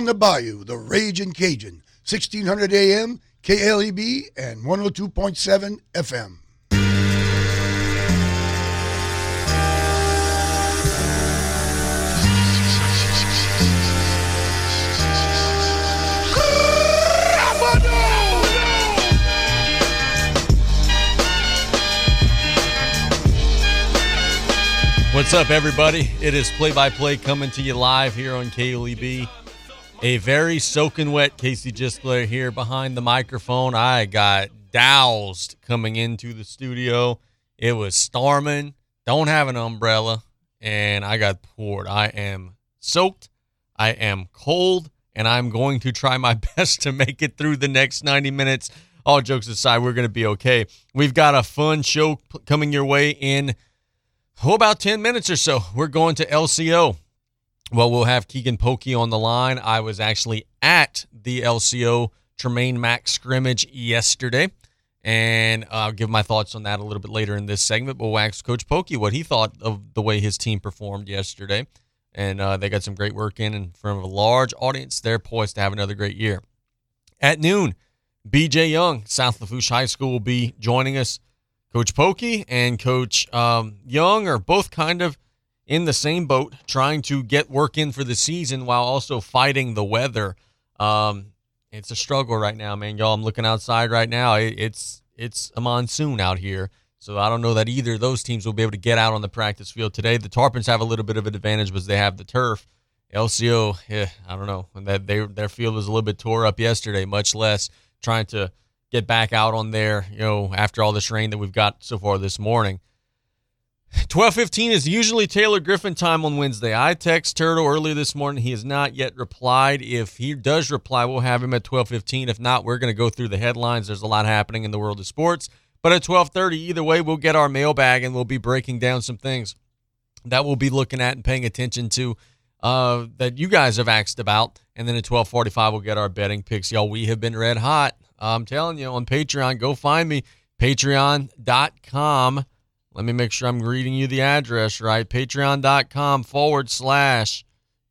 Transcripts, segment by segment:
On the Bayou, the Raging Cajun, 1600 AM, KLEB, and 102.7 FM. What's up, everybody? It is play by play coming to you live here on KLEB. A very soaking wet Casey Gisclair here behind the microphone. I got doused coming into the studio. It was storming, don't have an umbrella, and I got poured. I am soaked, I am cold, and I'm going to try my best to make it through the next 90 minutes. All jokes aside, we're going to be okay. We've got a fun show coming your way in oh, about 10 minutes or so, we're going to LCO. Well, we'll have Keagan Polkey on the line. I was actually at the LCO Tremaine Mack scrimmage yesterday, and I'll give my thoughts on that a little bit later in this segment. But we'll ask Coach Polkey what he thought of the way his team performed yesterday. And uh, they got some great work in in front of a large audience. They're poised to have another great year. At noon, BJ Young, South Lafourche High School, will be joining us Coach Polkey and Coach um, Young are both kind of in the same boat, trying to get work in for the season while also fighting the weather. Um, it's a struggle right now, man. Y'all, I'm looking outside right now. It's it's a monsoon out here, so I don't know that either of those teams will be able to get out on the practice field today. The Tarpons have a little bit of an advantage because they have the turf. LCO, yeah, I don't know. That they their field was a little bit tore up yesterday, much less trying to get back out on there, you know, after all this rain that we've got so far this morning. 12:15 is usually Taylor Griffin time on Wednesday. I text Turtle earlier this morning. He has not yet replied. If he does reply, we'll have him at 12:15. If not, we're going to go through the headlines. There's a lot happening in the world of sports. But at 12:30, either way, we'll get our mailbag and we'll be breaking down some things that we'll be looking at and paying attention to uh, that you guys have asked about. And then at 12:45, we'll get our betting picks. Y'all, we have been red hot. I'm telling you on Patreon, go find me, patreon.com. Let me make sure I'm reading you the address right. Patreon.com forward slash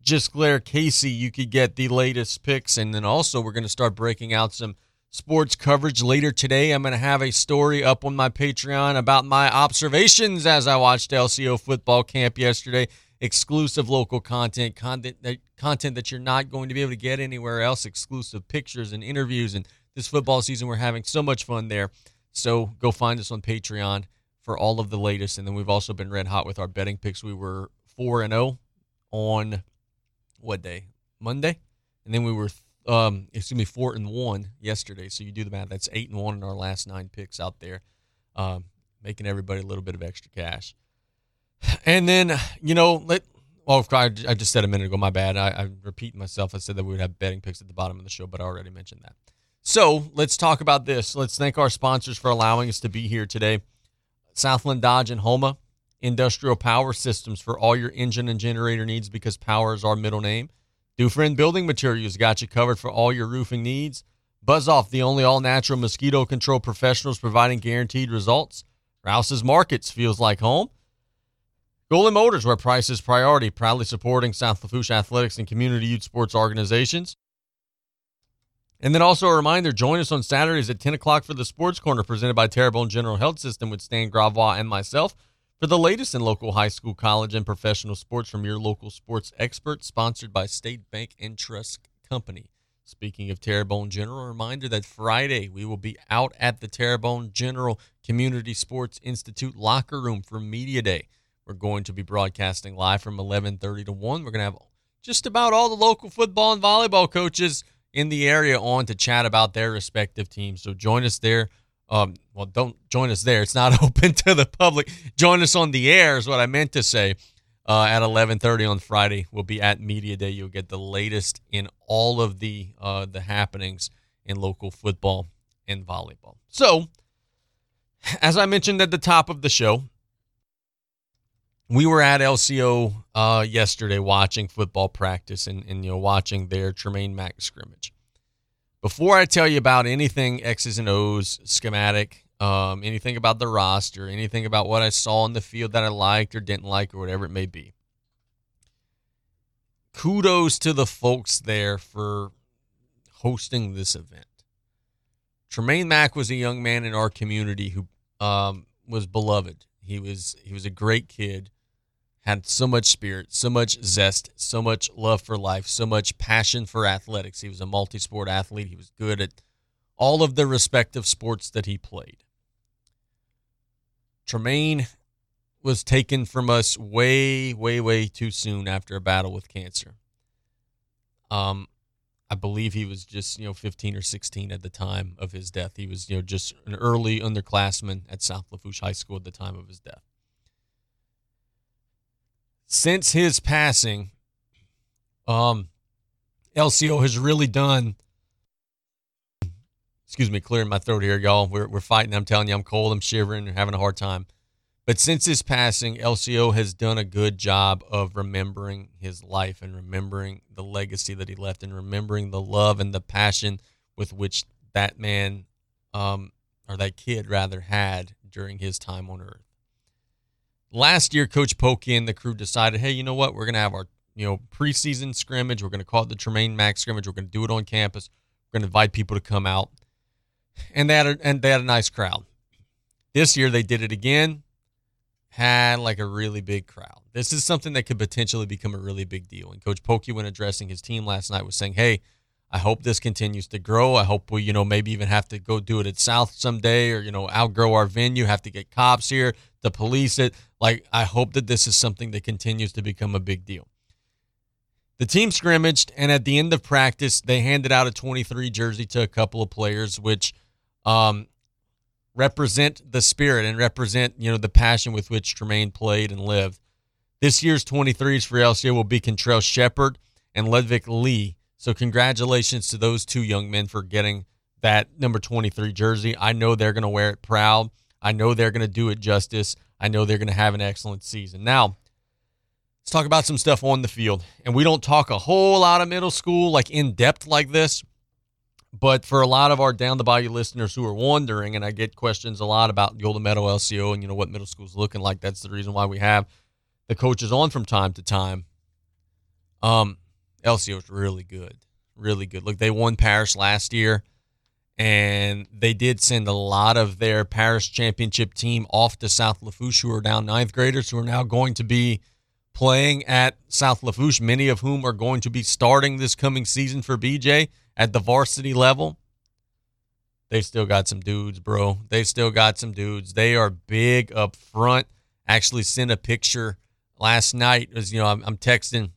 Gisclair Casey. You could get the latest picks. And then also, we're going to start breaking out some sports coverage later today. I'm going to have a story up on my Patreon about my observations as I watched LCO football camp yesterday. Exclusive local content, content that, content that you're not going to be able to get anywhere else, exclusive pictures and interviews and this football season. We're having so much fun there. So go find us on Patreon for all of the latest. And then we've also been red hot with our betting picks. We were 4 and 0 on what day? Monday. And then we were um excuse me 4 and 1 yesterday. So you do the math. That's 8 and 1 in our last 9 picks out there. Um making everybody a little bit of extra cash. And then, you know, let well, I just said a minute ago, my bad. I, I repeat myself. I said that we would have betting picks at the bottom of the show, but I already mentioned that. So let's talk about this. Let's thank our sponsors for allowing us to be here today. Southland Dodge and Houma industrial power systems for all your engine and generator needs because power is our middle name. Dufresne Building Materials got you covered for all your roofing needs. Buzz Off, the only all natural mosquito control professionals providing guaranteed results. Rouse's Markets feels like home. Golden Motors, where price is priority, proudly supporting South Lafourche athletics and community youth sports organizations. And then also a reminder join us on Saturdays at 10 o'clock for the Sports Corner presented by Terrebonne General Health System with Stan Gravois and myself for the latest in local high school, college, and professional sports from your local sports expert, sponsored by State Bank and Trust Company. Speaking of Terrebonne General, a reminder that Friday we will be out at the Terrebonne General Community Sports Institute locker room for Media Day. We're going to be broadcasting live from 11:30 to 1. We're going to have just about all the local football and volleyball coaches – in the area on to chat about their respective teams. So join us there. Um, well, don't join us there. It's not open to the public. Join us on the air is what I meant to say. Uh, at 11:30 on Friday, we'll be at Media Day. You'll get the latest in all of the uh, the happenings in local football and volleyball. So, as I mentioned at the top of the show, we were at LCO uh, yesterday watching football practice and, and you know watching their Tremaine Mack scrimmage. Before I tell you about anything X's and O's schematic, um, anything about the roster, anything about what I saw on the field that I liked or didn't like or whatever it may be, kudos to the folks there for hosting this event. Tremaine Mack was a young man in our community who um, was beloved. He was he was a great kid, had so much spirit, so much zest, so much love for life, so much passion for athletics. He was a multi-sport athlete. He was good at all of the respective sports that he played. Tremaine was taken from us way, way, way too soon after a battle with cancer. Um, I believe he was just, you know, 15 or 16 at the time of his death. He was, you know, just an early underclassman at South Lafourche High School at the time of his death. Since his passing, um, LCO has really done. Excuse me, clearing my throat here, y'all. We're, we're fighting. I'm telling you, I'm cold. I'm shivering. and having a hard time. But since his passing, LCO has done a good job of remembering his life and remembering the legacy that he left and remembering the love and the passion with which that man, um, or that kid rather, had during his time on earth. Last year, Coach Polkey and the crew decided, hey, you know what? We're going to have our you know preseason scrimmage. We're going to call it the Tremaine Mack's scrimmage. We're going to do it on campus. We're going to invite people to come out, and they had a, and they had a nice crowd. This year they did it again had like a really big crowd. This is something that could potentially become a really big deal. And Coach Polkey, when addressing his team last night, was saying, "Hey, I hope this continues to grow. I hope we, you know, maybe even have to go do it at South someday, or you know, outgrow our venue. Have to get cops here to police it. Like, I hope that this is something that continues to become a big deal." The team scrimmaged, and at the end of practice, they handed out a 23 jersey to a couple of players, which um, represent the spirit and represent, you know, the passion with which Tremaine played and lived. This year's 23s for LCO will be Contrell Shepard and Ludwig Lee. So congratulations to those two young men for getting that number 23 jersey. I know they're going to wear it proud. I know they're going to do it justice. I know they're going to have an excellent season. Now, let's talk about some stuff on the field. And we don't talk a whole lot of middle school like in depth like this. But for a lot of our down the bayou listeners who are wondering, and I get questions a lot about the Golden Meadow LCO and you know what middle school is looking like. That's the reason why we have the coaches on from time to time. Um, LCO is really good, really good. Look, they won parish last year, and they did send a lot of their parish championship team off to South Lafourche, who are now ninth graders, who are now going to be playing at South Lafourche. Many of whom are going to be starting this coming season for BJ at the varsity level, they still got some dudes, bro. They still got some dudes. They are big up front. Actually, sent a picture last night. As you know, I'm, I'm texting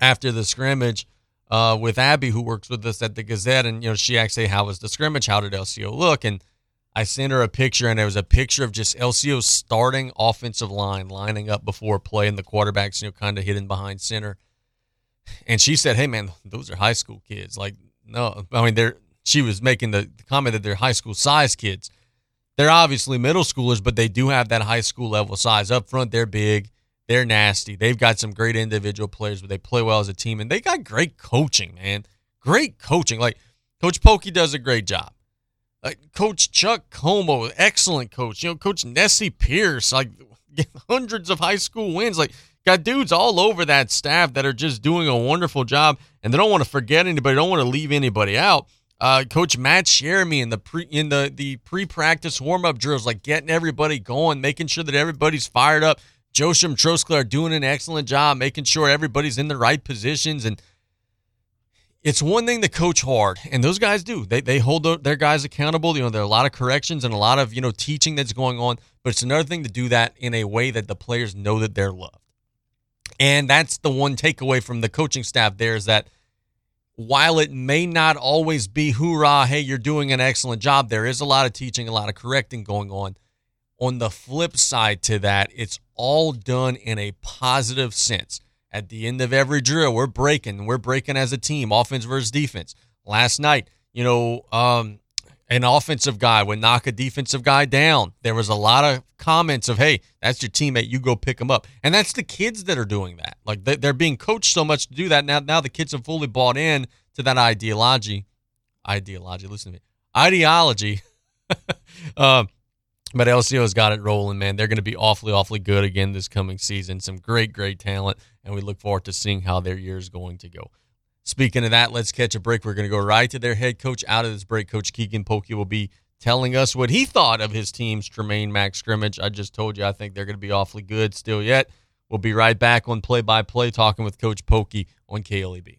after the scrimmage uh, with Abby, who works with us at the Gazette, and you know, she asked, "Hey, how was the scrimmage? How did LCO look?" And I sent her a picture, and it was a picture of just LCO's starting offensive line lining up before play, and the quarterbacks, you know, kind of hidden behind center. And she said, "Hey, man, those are high school kids. Like no, I mean they're. She was making the comment that they're high school size kids. They're obviously middle schoolers, but they do have that high school level size up front. They're big. They're nasty. They've got some great individual players, but they play well as a team, and they got great coaching, man. Great coaching. Like Coach Polkey does a great job. Like Coach Chuck Como, excellent coach. You know, Coach Nessie Pierce, like hundreds of high school wins. Like got dudes all over that staff that are just doing a wonderful job, and they don't want to forget anybody, don't want to leave anybody out. Uh, Coach Matt Jeremy in the pre in the the pre practice warm up drills, like getting everybody going, making sure that everybody's fired up. Josham Troskler are doing an excellent job, making sure everybody's in the right positions. And it's one thing to coach hard, and those guys do. They they hold their guys accountable. You know, there are a lot of corrections and a lot of you know teaching that's going on. But it's another thing to do that in a way that the players know that they're loved. And that's the one takeaway from the coaching staff there is that while it may not always be hoorah, hey, you're doing an excellent job, there is a lot of teaching, a lot of correcting going on. On the flip side to that, it's all done in a positive sense. At the end of every drill, we're breaking. We're breaking as a team, offense versus defense. Last night, you know, um, an offensive guy would knock a defensive guy down. There was a lot of comments of, "Hey, that's your teammate. You go pick him up." And that's the kids that are doing that. Like they're being coached so much to do that. Now, now the kids have fully bought in to that ideology. Ideology. Listen to me. Ideology. um, But LCO's got it rolling, man. They're going to be awfully, awfully good again this coming season. Some great, great talent, and we look forward to seeing how their year is going to go. Speaking of that, let's catch a break. We're going to go right to their head coach. Out of this break, Coach Keagan Polkey will be telling us what he thought of his team's Tremaine Mack's scrimmage. I just told you I think they're going to be awfully good still yet. We'll be right back on play by play talking with Coach Polkey on KLEB.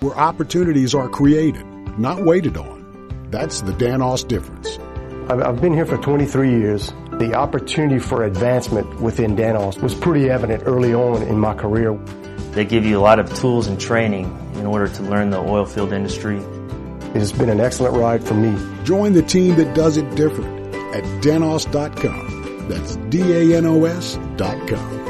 where opportunities are created, not waited on. That's the Danos difference. I've been here for 23 years. The opportunity for advancement within Danos was pretty evident early on in my career. They give you a lot of tools and training in order to learn the oil field industry. It has been an excellent ride for me. Join the team that does it different at danos.com. That's D A N O S.com.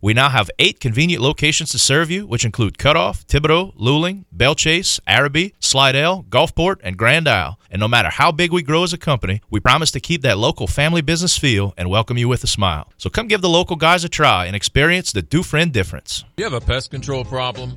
We now have eight convenient locations to serve you, which include Cutoff, Thibodaux, Luling, Belle Chasse, Arabi, Slidell, Gulfport, and Grand Isle. And no matter how big we grow as a company, we promise to keep that local family business feel and welcome you with a smile. So come give the local guys a try and experience the Dufresne difference. You have a pest control problem?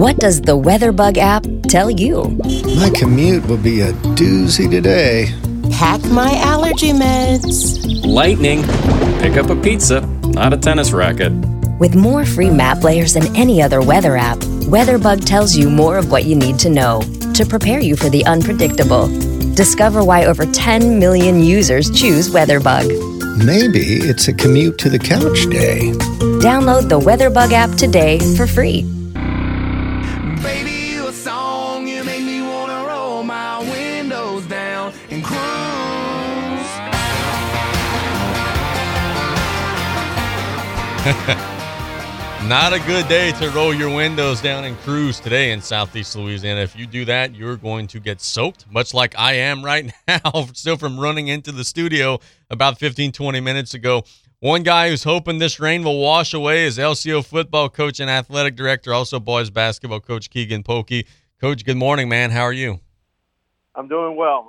What does the WeatherBug app tell you? My commute will be a doozy today. Pack my allergy meds. Lightning. Pick up a pizza, not a tennis racket. With more free map layers than any other weather app, WeatherBug tells you more of what you need to know to prepare you for the unpredictable. Discover why over 10 million users choose WeatherBug. Maybe it's a commute to the couch day. Download the WeatherBug app today for free. Not a good day to roll your windows down and cruise today in Southeast Louisiana. If you do that, you're going to get soaked, much like I am right now, still from running into the studio about 15, 20 minutes ago. One guy who's hoping this rain will wash away is LCO football coach and athletic director, also boys basketball coach Keagan Polkey. Coach, good morning, man. How are you? I'm doing well.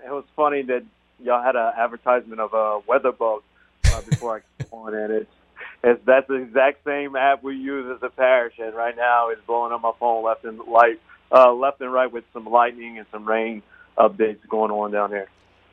Uh, it was funny that y'all had an advertisement of a weather bug uh, before I came on, and it's it's, that's the exact same app we use as a parish, and right now it's blowing up my phone left and light, uh, left and right with some lightning and some rain updates going on down here.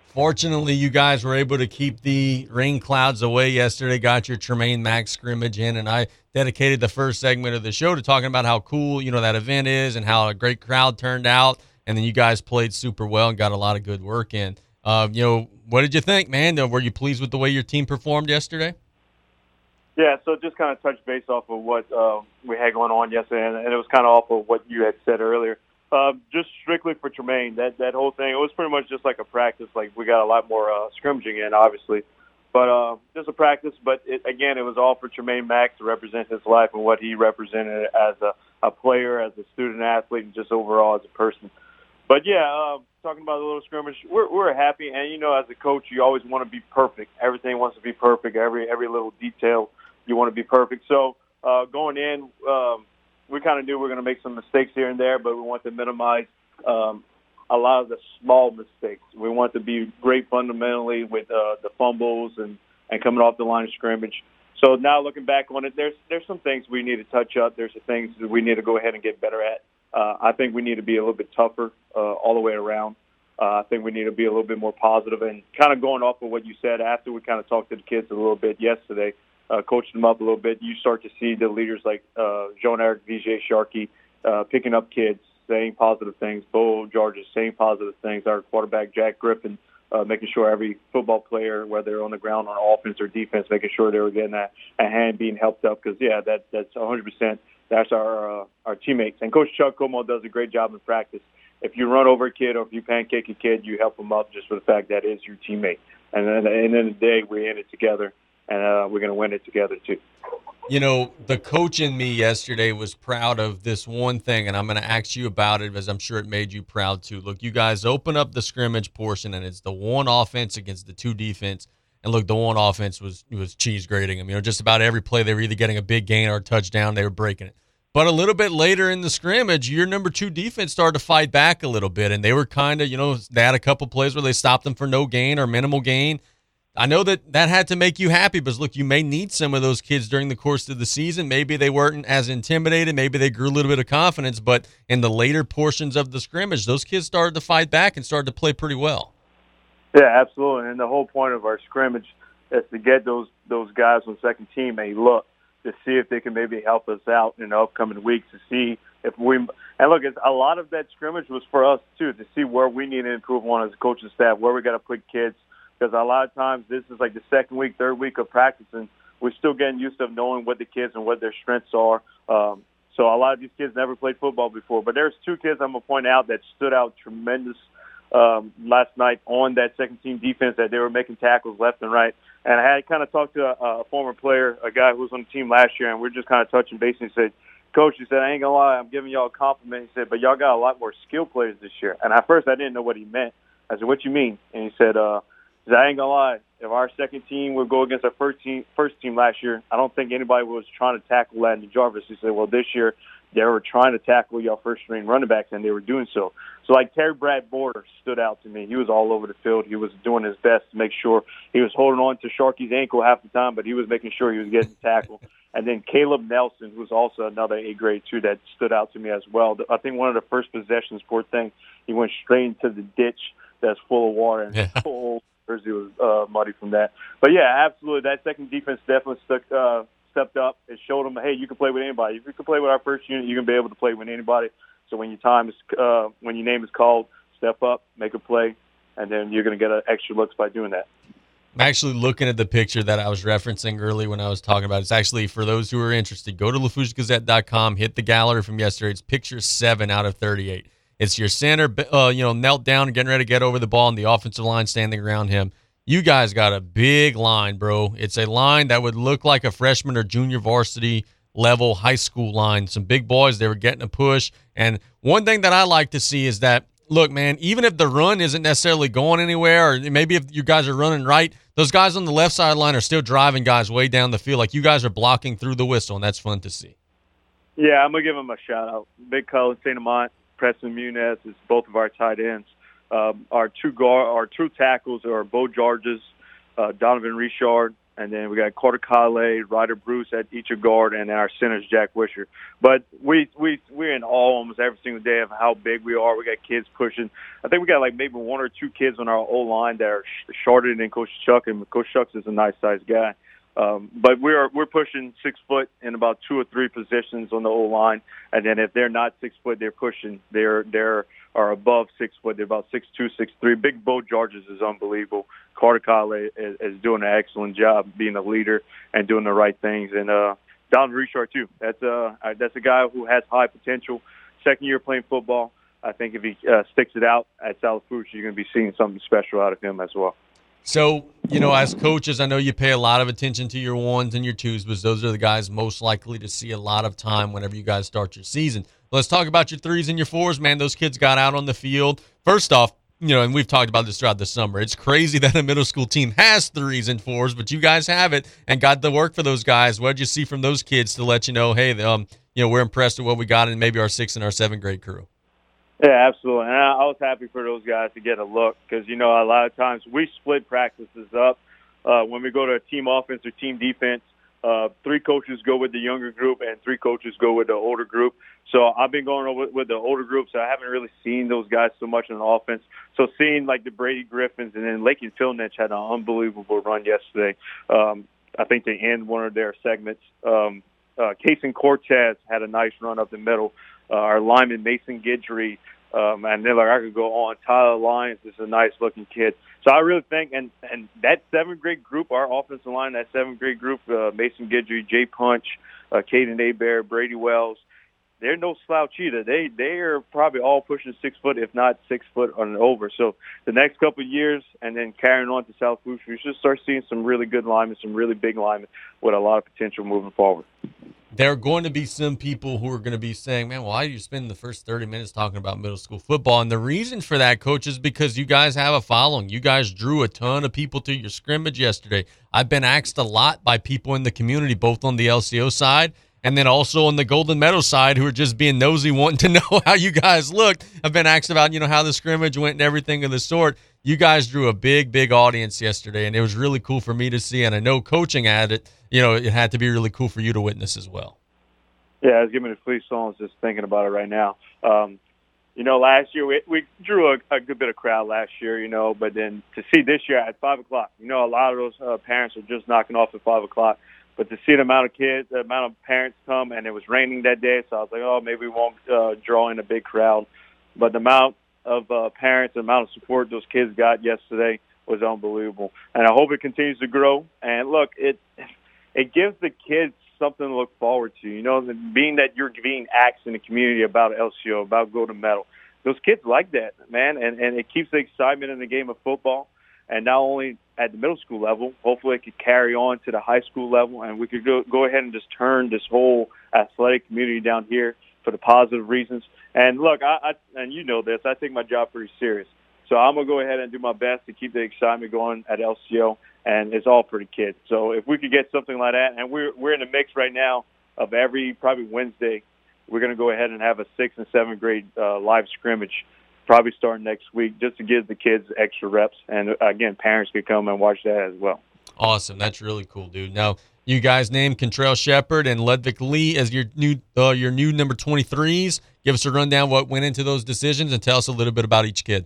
Fortunately, you guys were able to keep the rain clouds away yesterday. Got your Tremaine Mack's scrimmage in, and I dedicated the first segment of the show to talking about how cool you know that event is and how a great crowd turned out. And then you guys played super well and got a lot of good work in. Uh, you know, what did you think, man? Were you pleased with the way your team performed yesterday? Yeah, so just kind of touch base off of what uh, we had going on yesterday, and, and it was kind of off of what you had said earlier. Uh, just strictly for Tremaine, that that whole thing, it was pretty much just like a practice. Like we got a lot more uh, scrimmaging in, obviously, but uh, just a practice. But it, again, it was all for Tremaine Mack to represent his life and what he represented as a, a player, as a student athlete, and just overall as a person. But yeah, uh, talking about the little scrimmage, we're we're happy, and you know, as a coach, you always want to be perfect. Everything wants to be perfect. Every every little detail you want to be perfect. So uh, going in, um, we kind of knew we were going to make some mistakes here and there, but we want to minimize um, a lot of the small mistakes. We want to be great fundamentally with uh, the fumbles and, and coming off the line of scrimmage. So now looking back on it, there's there's some things we need to touch up. There's some things that we need to go ahead and get better at. Uh, I think we need to be a little bit tougher uh, all the way around. Uh, I think we need to be a little bit more positive and kind of going off of what you said after we kind of talked to the kids a little bit yesterday, coached them up a little bit. You start to see the leaders like uh, Joan Eric, VJ Sharkey, uh, picking up kids, saying positive things. Bo George is saying positive things. Our quarterback Jack Griffin uh, making sure every football player, whether they're on the ground on offense or defense, making sure they were getting a, a hand being helped up. Because yeah, that that's 100. percent That's our uh, our teammates. And Coach Chuck Como does a great job in practice. If you run over a kid or if you pancake a kid, you help them up just for the fact that is your teammate. And then at the the day, we're in it together, and uh, we're going to win it together too you know, the coach in me yesterday was proud of this one thing, and I'm going to ask you about it as I'm sure it made you proud too. Look, you guys open up the scrimmage portion, and it's the one offense against the two defense. And look, the one offense was was cheese grating them. You know, just about every play they were either getting a big gain or a touchdown, they were breaking it. But a little bit later in the scrimmage, your number two defense started to fight back a little bit, and they were kind of, you know, they had a couple plays where they stopped them for no gain or minimal gain I know that that had to make you happy, but look, you may need some of those kids during the course of the season. Maybe they weren't as intimidated. Maybe they grew a little bit of confidence, but in the later portions of the scrimmage, those kids started to fight back and started to play pretty well. Yeah, absolutely. And the whole point of our scrimmage is to get those those guys on second team a look to see if they can maybe help us out in the upcoming weeks to see if we and look, it's, a lot of that scrimmage was for us too to see where we need to improve on as a coaching staff, where we got to put kids because a lot of times this is like the second week, third week of practicing. We're still getting used to knowing what the kids and what their strengths are. Um, so a lot of these kids never played football before. But there's two kids I'm gonna point out that stood out tremendous um, last night on that second team defense that they were making tackles left and right. And I had kind of talked to a, a former player, a guy who was on the team last year, and we are just kind of touching base. And he said, "Coach," he said, "I ain't gonna lie, I'm giving y'all a compliment." He said, "But y'all got a lot more skill players this year." And at first, I didn't know what he meant. I said, "What you mean?" And he said, uh, Cause I ain't gonna lie, if our second team would go against our first team, first team last year, I don't think anybody was trying to tackle Landon Jarvis. He said, well, this year they were trying to tackle your first string running backs, and they were doing so. So, like Terry Bradborder stood out to me. He was all over the field. He was doing his best to make sure he was holding on to Sharkey's ankle half the time, but he was making sure he was getting tackled. and then Caleb Nelson, who's also another A grade too, that stood out to me as well. I think one of the first possessions, poor thing, he went straight into the ditch that's full of water and yeah. full Jersey was uh, muddy from that. But yeah, absolutely, that second defense definitely stuck, uh, stepped up. It showed them, hey, you can play with anybody. If you can play with our first unit, you can be able to play with anybody. So when your time is, uh, when your name is called, step up, make a play, and then you're going to get an extra looks by doing that. I'm actually looking at the picture that I was referencing early when I was talking about. It. It's actually for those who are interested. Go to LaFourcheGazette.com, hit the gallery from yesterday. It's picture seven out of 38. It's your center, uh, you know, knelt down getting ready to get over the ball, and the offensive line standing around him. You guys got a big line, bro. It's a line that would look like a freshman or junior varsity level high school line. Some big boys, they were getting a push. And one thing that I like to see is that, look, man, even if the run isn't necessarily going anywhere, or maybe if you guys are running right, those guys on the left sideline are still driving guys way down the field. Like you guys are blocking through the whistle, and that's fun to see. Yeah, I'm gonna give them a shout out. Big Cullen St. Amant Preston Muniz is both of our tight ends. Um, our two guard, our two tackles are Bo Georges, uh, Donovan Richard, and then we got Carter Kale, Ryder Bruce at each of guard, and our center's Jack Wisher. But we we we're in awe almost every single day of how big we are. We got kids pushing. I think we got like maybe one or two kids on our O line that are shorter than Coach Chuck, and Coach Chuck is a nice sized guy. Um, but we're we're pushing six foot in about two or three positions on the O line, and then if they're not six foot, they're pushing. They're they're are above six foot. They're about six two, six three. Big Bo Georges is unbelievable. Carter Kyle is, is doing an excellent job being a leader and doing the right things. And uh, Don Richard too. That's uh that's a guy who has high potential. Second year playing football. I think if he uh, sticks it out at Foods, you're going to be seeing something special out of him as well. So, you know, as coaches, I know you pay a lot of attention to your ones and your twos, because those are the guys most likely to see a lot of time whenever you guys start your season. Let's talk about your threes and your fours, man. Those kids got out on the field. First off, you know, and we've talked about this throughout the summer. It's crazy that a middle school team has threes and fours, but you guys have it and got the work for those guys. What did you see from those kids to let you know, hey, um, you know, we're impressed with what we got in maybe our sixth and our seventh grade crew? Yeah, absolutely. And I, I was happy for those guys to get a look because you know a lot of times we split practices up. Uh, when we go to a team offense or team defense, Uh, three coaches go with the younger group, and three coaches go with the older group. So I've been going over with the older group, so I haven't really seen those guys so much the offense. So seeing like the Brady Griffins and then Lakin Filnich had an unbelievable run yesterday. Um, I think they end one of their segments. Um, uh, Kason Cortez had a nice run up the middle. Uh, our lineman Mason Guidry, um, and then like I could go on. Tyler Lyons is a nice looking kid. So I really think, and and that seventh grade group, our offensive line, that seventh grade group, uh, Mason Guidry, Jay Punch, uh, Caden Abear, Brady Wells, they're no slouch either. They they are probably all pushing six foot, if not six foot and over. So the next couple of years, and then carrying on to South Booster, you should start seeing some really good linemen, some really big linemen with a lot of potential moving forward there are going to be some people who are going to be saying, man, why do you spend the first 30 minutes talking about middle school football? And the reason for that, coach, is because you guys have a following. You guys drew a ton of people to your scrimmage yesterday. I've been asked a lot by people in the community, both on the LCO side and then also on the Golden Meadow side, who are just being nosy, wanting to know how you guys looked. I've been asked about, you know, how the scrimmage went and everything of the sort. You guys drew a big, big audience yesterday, and it was really cool for me to see. And I know coaching at it, you know, it had to be really cool for you to witness as well. Yeah, I was giving the fleece songs just thinking about it right now. Um, you know, last year we, we drew a, a good bit of crowd last year, you know, but then to see this year at five o'clock, you know, a lot of those uh, parents are just knocking off at five o'clock. But to see the amount of kids, the amount of parents come, and it was raining that day, so I was like, oh, maybe we won't uh, draw in a big crowd. But the amount of uh, parents, the amount of support those kids got yesterday was unbelievable, and I hope it continues to grow. And look, it it gives the kids something to look forward to. You know, being that you're being asked in the community about LCO, about Golden Meadow, those kids like that, man, and and it keeps the excitement in the game of football. And not only at the middle school level, hopefully it could carry on to the high school level, and we could go go ahead and just turn this whole athletic community down here for the positive reasons. And look, I, I and you know this, I take my job pretty serious. So I'm gonna go ahead and do my best to keep the excitement going at LCO and it's all for the kids. So if we could get something like that, and we're we're in the mix right now of every probably Wednesday, we're to go ahead and have a sixth and seventh grade uh, live scrimmage, probably starting next week, just to give the kids extra reps, and again, parents could come and watch that as well. Awesome, that's really cool, dude. Now you guys named Contrell Shepard and Ludwig Lee as your new uh, your new number twenty threes. Give us a rundown what went into those decisions and tell us a little bit about each kid.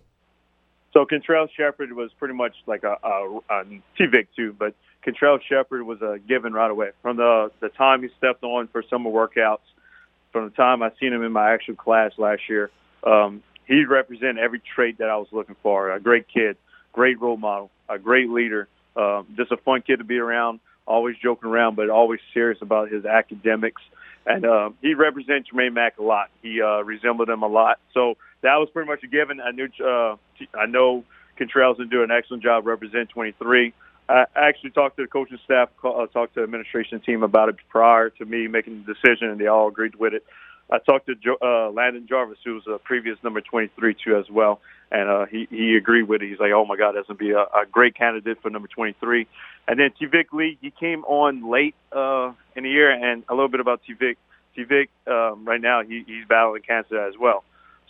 So Contrell Shepard was pretty much like a, a, a T-Vic too, but Contrell Shepard was a given right away from the the time he stepped on for summer workouts. From the time I seen him in my actual class last year, um, he represented every trait that I was looking for. A great kid, great role model, a great leader, uh, just a fun kid to be around. Always joking around, but always serious about his academics. And uh, he represents Jermaine Mack a lot. He uh, resembled him a lot. So that was pretty much a given. I knew uh, I know going to do an excellent job representing 23. I actually talked to the coaching staff, uh, talked to the administration team about it prior to me making the decision, and they all agreed with it. I talked to uh, Landon Jarvis, who was a previous number 23 too as well, and uh, he he agreed with it. He's like, "Oh my God, that's gonna be a, a great candidate for number 23." And then T-Vic Lee, he came on late uh, in the year, and a little bit about T-Vic. T-Vic um, right now he, he's battling cancer as well.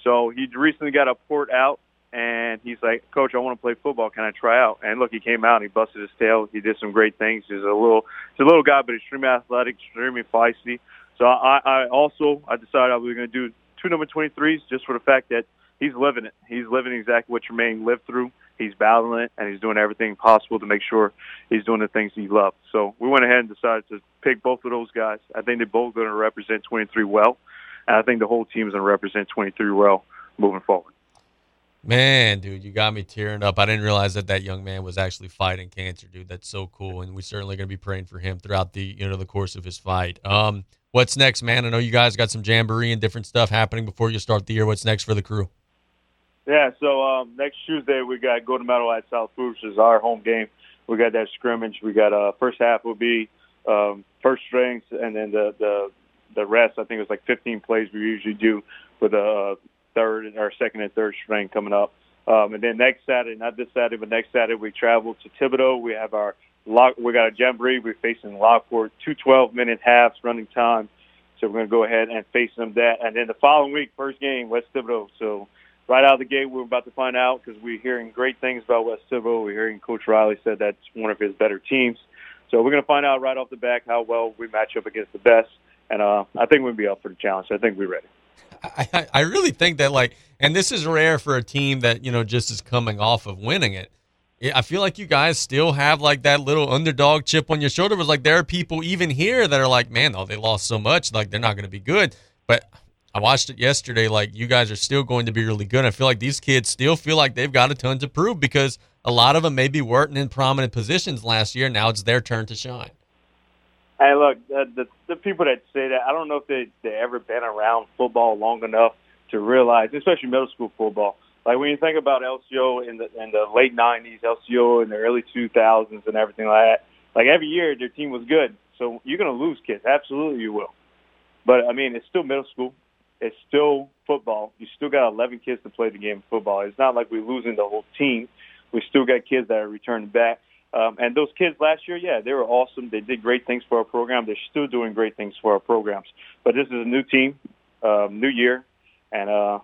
So he recently got a port out, and he's like, "Coach, I want to play football. Can I try out?" And look, he came out. and He busted his tail. He did some great things. He's a little, he's a little guy, but extremely athletic, extremely feisty. So I, I also I decided I was going to do two number 23s just for the fact that he's living it. He's living exactly what Tremaine lived through. He's battling it, and he's doing everything possible to make sure he's doing the things he loves. So we went ahead and decided to pick both of those guys. I think they're both going to represent 23 well. And I think the whole team is going to represent 23 well moving forward. Man, dude, you got me tearing up. I didn't realize that that young man was actually fighting cancer, dude. That's so cool, and we're certainly going to be praying for him throughout the you know the course of his fight. Um, what's next, man? I know you guys got some jamboree and different stuff happening before you start the year. What's next for the crew? Yeah, so um, next Tuesday we got Golden Meadow at South Bruce is our home game. We got that scrimmage. We got uh, first half will be um, first strings, and then the the the rest, I think it was like 15 plays we usually do with a third or second and third string coming up. Um, and then next Saturday, not this Saturday, but next Saturday, we travel to Thibodaux. We have our lock. We got a jamboree. We're facing Lockport, two 12 minute halves running time. So we're going to go ahead and face them that. And then the following week, first game, West Thibodaux. So right out of the gate, we're about to find out because we're hearing great things about West Thibodaux. We're hearing Coach Riley said that's one of his better teams. So we're going to find out right off the back how well we match up against the best, and uh, I think we'll be up for the challenge. I think we're ready. I, I really think that like, and this is rare for a team that you know just is coming off of winning it. I feel like you guys still have like that little underdog chip on your shoulder. Was like there are people even here that are like, man, oh, they lost so much, like they're not going to be good. But I watched it yesterday. Like you guys are still going to be really good. I feel like these kids still feel like they've got a ton to prove because a lot of them maybe weren't in prominent positions last year. Now it's their turn to shine. Hey, look, the, the, the people that say that, I don't know if they they ever been around football long enough to realize, especially middle school football. Like when you think about LCO in the in the late '90s, LCO in the early 2000s, and everything like that. Like every year, their team was good. So you're going to lose kids, absolutely you will. But I mean, it's still middle school. It's still football. You still got 11 kids to play the game of football. It's not like we're losing the whole team. We still got kids that are returning back. Um, and those kids last year, yeah, they were awesome. They did great things for our program. They're still doing great things for our programs. But this is a new team, um, new year, and uh,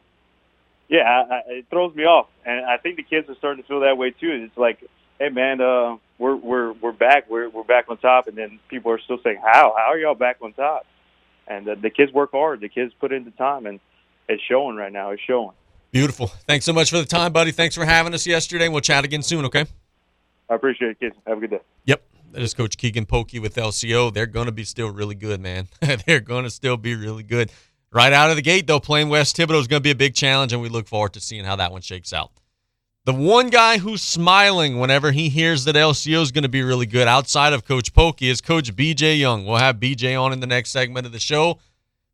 yeah, I, I, it throws me off. And I think the kids are starting to feel that way too. It's like, hey man, uh, we're we're we're back. We're we're back on top. And then people are still saying, how how are y'all back on top? And uh, the kids work hard. The kids put in the time, and it's showing right now. It's showing. Beautiful. Thanks so much for the time, buddy. Thanks for having us yesterday. We'll chat again soon. Okay. I appreciate it, kids. Have a good day. Yep. That is Coach Keagan Polkey with LCO. They're going to be still really good, man. They're going to still be really good. Right out of the gate, though, playing West Thibodaux is going to be a big challenge, and we look forward to seeing how that one shakes out. The one guy who's smiling whenever he hears that LCO is going to be really good outside of Coach Polkey is Coach BJ Young. We'll have BJ on in the next segment of the show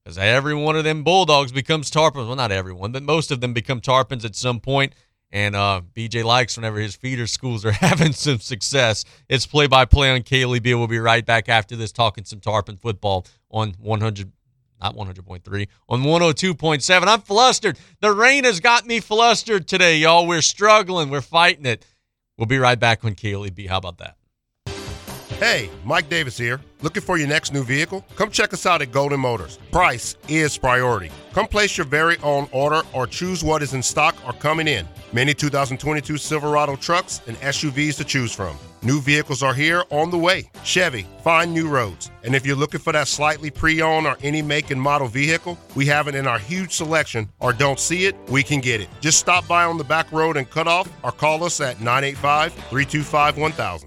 because every one of them Bulldogs becomes Tarpons. Well, not everyone, but most of them become Tarpons at some point. And uh, BJ likes whenever his feeder schools are having some success. It's play by play on KLEB. We'll be right back after this talking some Tarpon football on 100, not 100.3, on 102.7. I'm flustered. The rain has got me flustered today, y'all. We're struggling. We're fighting it. We'll be right back on KLEB. How about that? Hey, Mike Davis here. Looking for your next new vehicle? Come check us out at Golden Motors. Price is priority. Come place your very own order or choose what is in stock or coming in. Many 2022 Silverado trucks and SUVs to choose from. New vehicles are here on the way. Chevy, find new roads. And if you're looking for that slightly pre owned or any make and model vehicle, we have it in our huge selection, or don't see it, we can get it. Just stop by on the back road and cut off, or call us at 985 325 1000.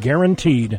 guaranteed.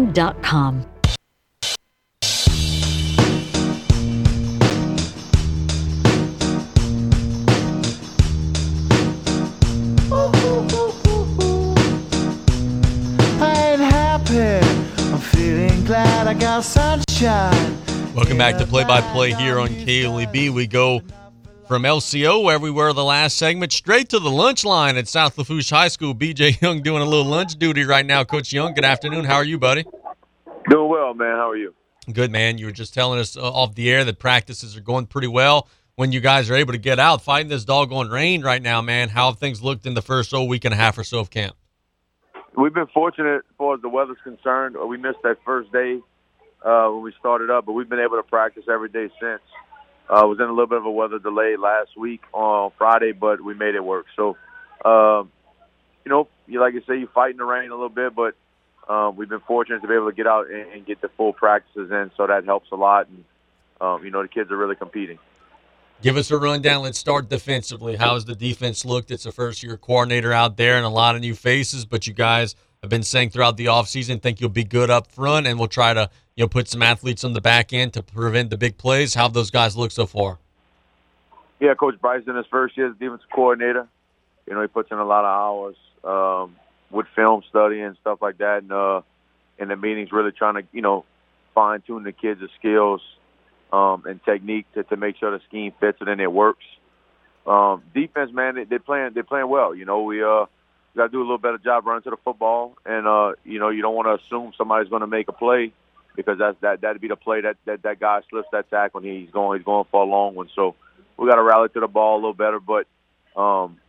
I ain't happy. I'm glad I got sunshine. Welcome back to Play by Play here on KLEB. We go from LCO, where we were the last segment, straight to the lunch line at South Lafourche High School. BJ Young doing a little lunch duty right now. Coach Young, good afternoon. How are you, buddy? Doing well, man. How are you? Good, man. You were just telling us uh, off the air that practices are going pretty well when you guys are able to get out fighting this doggone rain right now, man. How have things looked in the first oh, week and a half or so of camp? We've been fortunate as far as the weather's concerned. We missed that first day uh, when we started up, but we've been able to practice every day since. Uh, was in a little bit of a weather delay last week on Friday, but we made it work. So, um, you know, you like you say, you fight in the rain a little bit, but um, we've been fortunate to be able to get out and, and get the full practices in, so that helps a lot. And um, you know, the kids are really competing. Give us a rundown. Let's start defensively. How has the defense looked? It's a first year coordinator out there and a lot of new faces, but you guys have been saying throughout the offseason think you'll be good up front and we'll try to, you know, put some athletes on the back end to prevent the big plays. How have those guys looked so far? Yeah, Coach Bryson, his first year as defensive coordinator, you know, he puts in a lot of hours um, with film study and stuff like that, and uh, in the meetings, really trying to, you know, fine tune the kids' skills um, and technique to, to make sure the scheme fits and then it works. Um, defense, man, they, they're playing they're playing well. You know, we uh got to do a little better job running to the football, and uh, you know, you don't want to assume somebody's going to make a play because that's that that'd be the play that that that guy slips that tackle and he's going he's going for a long one. So we got to rally to the ball a little better, but um,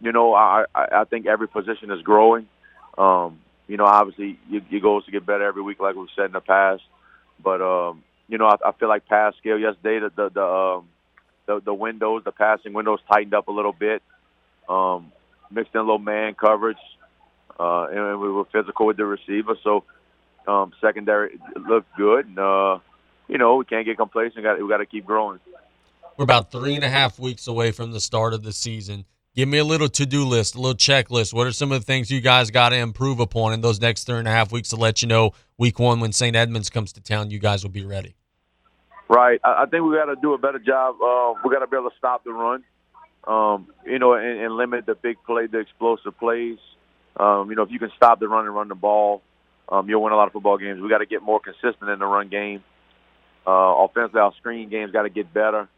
you know, I I I think every position is growing. Um, you know, obviously you, you goals to get better every week, like we've said in the past. But um, you know, I, I feel like pass scale yesterday, the the the, um, the the windows, the passing windows tightened up a little bit. Um, mixed in a little man coverage, uh, and we were physical with the receiver. So um, secondary looked good, and uh, you know we can't get complacent. Got we got to keep growing. We're about three and a half weeks away from the start of the season. Give me a little to-do list, a little checklist. What are some of the things you guys got to improve upon in those next three and a half weeks to let you know week one when St. Edmunds comes to town, you guys will be ready? Right. I, I think we got to do a better job. Uh, we got to be able to stop the run. Um, you know, and, and limit the big play, the explosive plays. Um, you know, if you can stop the run and run the ball, um, you'll win a lot of football games. We got to get more consistent in the run game. Uh, offensively, our screen game's got to get better.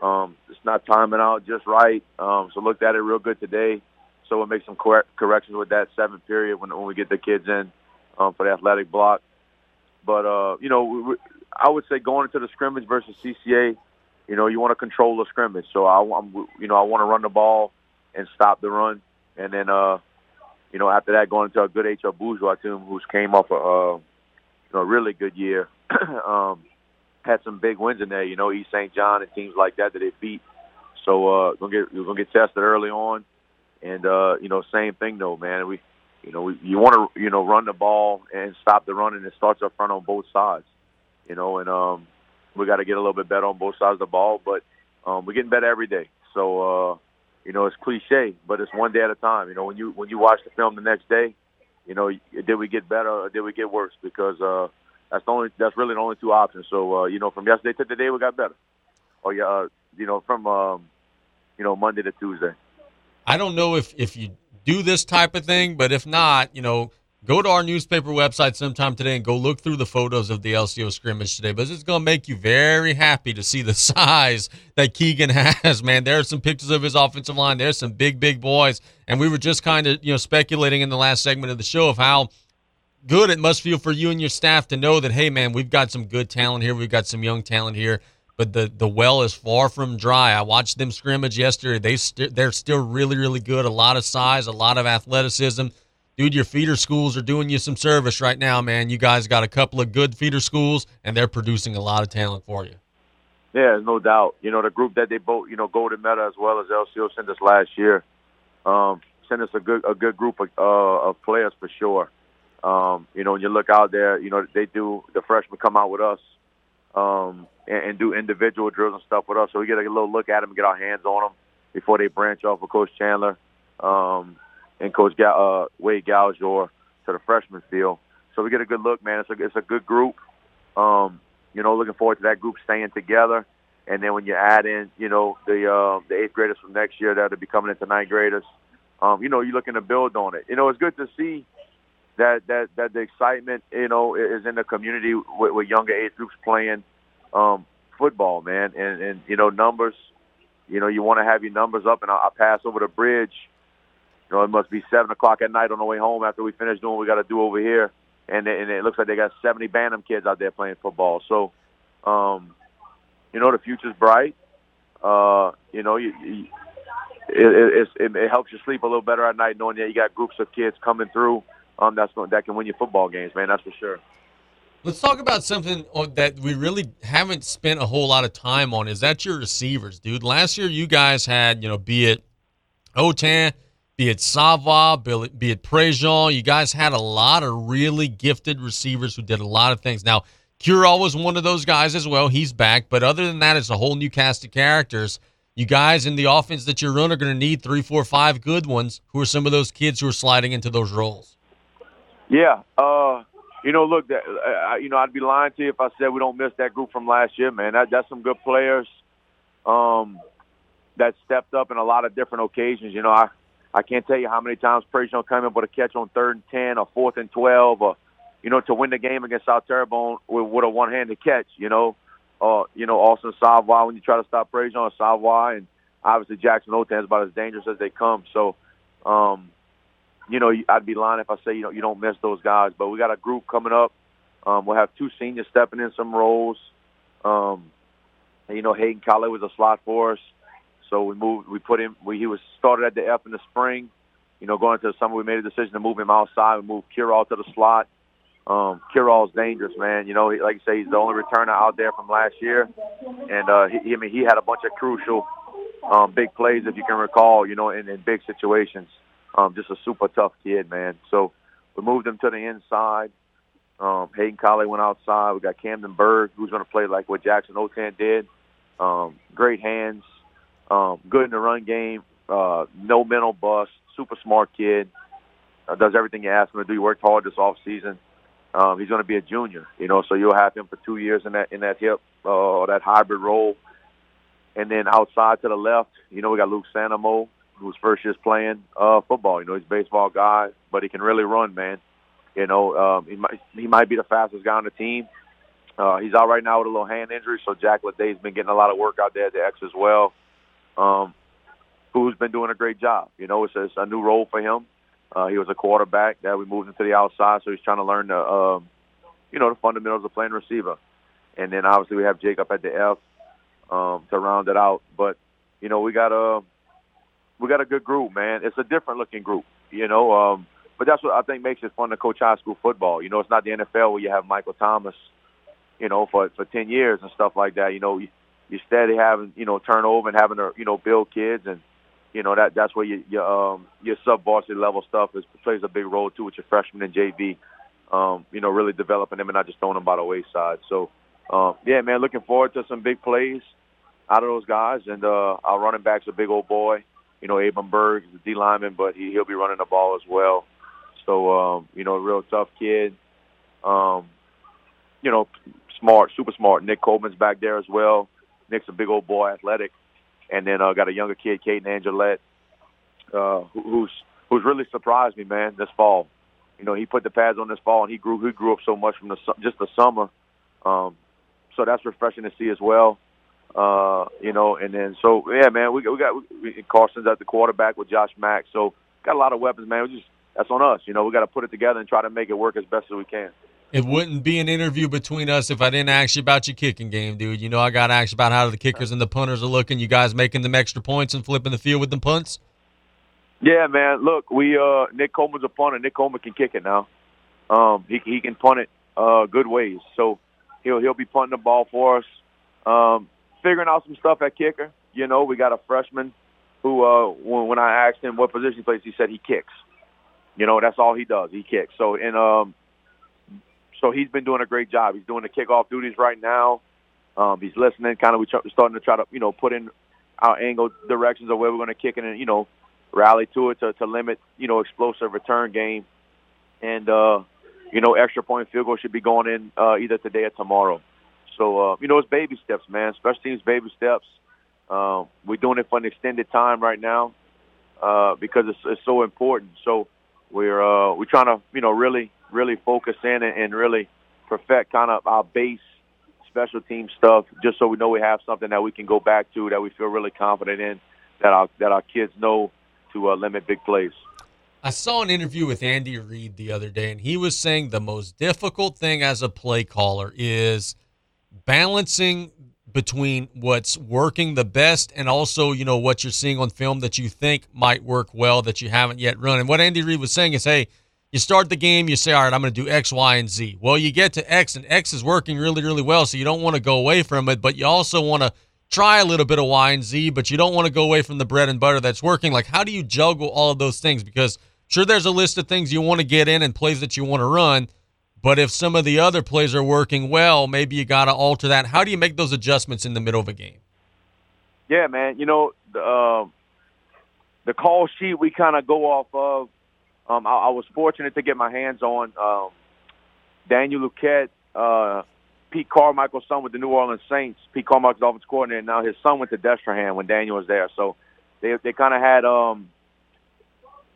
Um, it's not timing out just right. Um, so looked at it real good today. So we'll make some cor- corrections with that seventh period when when we get the kids in um, for the athletic block. But uh, you know, we, we, I would say going into the scrimmage versus CCA, you know, you want to control the scrimmage. So I, I'm, you know, I want to run the ball and stop the run, and then, uh, you know, after that, going into a good HL Bourgeois team who's came off a, uh, you know, really good year. um, had some big wins in there, you know, East St. John and teams like that that they beat. So uh, gonna get we're gonna get tested early on, and uh, you know, same thing though, man. We, you know, we, you want to you know run the ball and stop the run, and it starts up front on both sides, you know, and um, we got to get a little bit better on both sides of the ball, but um, we're getting better every day. So uh, you know, it's cliche, but it's one day at a time. You know, when you when you watch the film the next day, you know, did we get better or did we get worse? Because uh, that's the only that's really the only two options. So uh, you know, from yesterday to today, we got better. Or yeah, uh, you know, from um, you know Monday to Tuesday. I don't know if if you do this type of thing, but if not, you know, go to our newspaper website sometime today and go look through the photos of the LCO scrimmage today. But it's going to make you very happy to see the size that Keagan has, man. There are some pictures of his offensive line. There's some big, big boys. And we were just kind of, you know, speculating in the last segment of the show of how good it must feel for you and your staff to know that, hey, man, we've got some good talent here. We've got some young talent here. But the, the well is far from dry. I watched them scrimmage yesterday. They st- they're still really, really good. A lot of size, a lot of athleticism dude, your feeder schools are doing you some service right now, man. You guys got a couple of good feeder schools, and they're producing a lot of talent for you. Yeah, no doubt. You know, the group that they both, you know, Golden Meadow as well as LCO sent us last year, um, sent us a good a good group of, uh, of players for sure. Um, you know, when you look out there, you know, they do the freshmen come out with us um, and, and do individual drills and stuff with us, so we get a little look at them get our hands on them before they branch off with Coach Chandler um, and Coach Ga- uh, Wade Galjor to the freshman field. So we get a good look, man. It's a it's a good group. Um, you know, looking forward to that group staying together. And then when you add in, you know, the uh, the eighth graders from next year that'll be coming into ninth graders, um, you know, you're looking to build on it. You know, it's good to see that that that the excitement, you know, is in the community with, with younger age groups playing um, football, man. And and you know, numbers. You know, you want to have your numbers up. And I, I pass over the bridge. You know, it must be seven o'clock at night on the way home after we finish doing what we got to do over here and and it looks like they got 70 Bantam kids out there playing football. So, um, you know, the future's bright. Uh, you know, you, you, it, it, it, helps you sleep a little better at night knowing that you got groups of kids coming through. Um, that's going, that can win you football games, man. That's for sure. Let's talk about something that we really haven't spent a whole lot of time on. Is that your receivers, dude? Last year, you guys had, you know, be it Autin, be it Savoie, be it, Prejean, you guys had a lot of really gifted receivers who did a lot of things. Now, Curole was one of those guys as well. He's back. But other than that, it's a whole new cast of characters. You guys in the offense that you run are going to need three, four, five good ones. Who are some of those kids who are sliding into those roles? Yeah. Uh, you know, look, that, uh, you know, I'd be lying to you if I said we don't miss that group from last year, man. That, that's some good players um, that stepped up in a lot of different occasions. You know, I I can't tell you how many times Prejean come in with a catch on third and ten or fourth and twelve, or you know, to win the game against South Terrebonne with, with a one-handed catch. You know, uh, you know, Austin Savoie when you try to stop Prejean or Savoie, and obviously Jackson Autin is about as dangerous as they come. So, um, you know, I'd be lying if I say you know you don't miss those guys. But we got a group coming up. Um, we'll have two seniors stepping in some roles. Um, you know, Hayden Colley was a slot for us. So we moved. We put him. We, he was started at the F in the spring. You know, going into the summer, we made a decision to move him outside. We moved Curole to the slot. Um, Curole's dangerous, man. You know, like you say, he's the only returner out there from last year, and uh, he, I mean, he had a bunch of crucial, um, big plays, if you can recall. You know, in, in big situations. Um, just a super tough kid, man. So we moved him to the inside. Um, Hayden Colley went outside. We got Camden Berg, who's going to play like what Jackson Autin did. Um, great hands, um, good in the run game, uh, no mental bust, super smart kid. Uh, does everything you ask him to do. He worked hard this off season. Um, he's going to be a junior, you know, so you'll have him for two years in that in that hip uh, or that hybrid role. And then outside to the left, you know, we got Luke Santamo, who's first year's playing uh, football. You know, he's a baseball guy, but he can really run, man. You know, um, he might he might be the fastest guy on the team. Uh, he's out right now with a little hand injury, so Jack Leday's been getting a lot of work out there at the X as well. Um, who's been doing a great job. You know, it's a, it's a new role for him. Uh, he was a quarterback that we moved him to the outside, so he's trying to learn the, um, you know, the fundamentals of playing receiver. And then obviously we have Jacob at the F um, to round it out. But you know, we got a we got a good group, man. It's a different looking group, you know. Um, but that's what I think makes it fun to coach high school football. You know, it's not the NFL where you have Michael Thomas, you know, for for ten years and stuff like that. You know, you, you steady having you know turnover and having to you know build kids and you know that that's where your your um your sub varsity level stuff is plays a big role too with your freshmen and JV. Um, you know, really developing them and not just throwing them by the wayside. So, um, yeah, man, looking forward to some big plays out of those guys. And uh, our running back's a big old boy. You know, Abram Berg is a D lineman, but he he'll be running the ball as well. So, um, you know, a real tough kid. Um, you know, smart, super smart. Nick Coleman's back there as well. Nick's a big old boy, athletic and then uh, got a younger kid, Caden Angelette, uh, who's who's really surprised me, man, this fall. You know, he put the pads on this fall, and he grew he grew up so much from the just the summer. Um, so that's refreshing to see as well. Uh, you know, and then so yeah, man, we we got we, Carson's at the quarterback with Josh Mack, so got a lot of weapons, man. We just that's on us. You know, we got to put it together and try to make it work as best as we can. It wouldn't be an interview between us if I didn't ask you about your kicking game, dude. You know, I got to ask you about how the kickers and the punters are looking. You guys making them extra points and flipping the field with the punts? Yeah, man. Look, we uh Nick Coleman's a punter. Nick Coleman can kick it now. Um, he he can punt it uh good ways. So he'll he'll be punting the ball for us. Um, figuring out some stuff at kicker. You know, we got a freshman who uh when, when I asked him what position he plays, he said he kicks. You know, that's all he does. He kicks. So and um so he's been doing a great job. He's doing the kickoff duties right now. Um, he's listening. Kind of, we're starting to try to, you know, put in our angle directions of where we're going to kick it and, you know, rally to it to, to limit, you know, explosive return game. And, uh, you know, extra point field goal should be going in uh, either today or tomorrow. So, uh, you know, it's baby steps, man. Special teams baby steps. Uh, we're doing it for an extended time right now uh, because it's, it's so important. So we're uh, trying to, you know, really really focus in and, and really perfect kind of our base special team stuff, just so we know we have something that we can go back to that we feel really confident in, that our that our kids know to uh, limit big plays. I saw an interview with Andy Reid the other day, and he was saying the most difficult thing as a play caller is balancing between what's working the best and also, you know, what you're seeing on film that you think might work well that you haven't yet run. And what Andy Reid was saying is, hey, you start the game, you say, all right, I'm going to do X, Y, and Z. Well, you get to X, and X is working really, really well, so you don't want to go away from it, but you also want to try a little bit of Y and Z, but you don't want to go away from the bread and butter that's working. Like, how do you juggle all of those things? Because sure, there's a list of things you want to get in and plays that you want to run, but if some of the other plays are working well, maybe you got to alter that. How do you make those adjustments in the middle of a game? Yeah, man. You know, the, uh, the call sheet we kind of go off of um, I, I was fortunate to get my hands on um, Daniel Luquette, uh, Pete Carmichael's son with the New Orleans Saints. Pete Carmichael's offensive coordinator. Now his son went to Destrehan when Daniel was there, so they they kind of had um,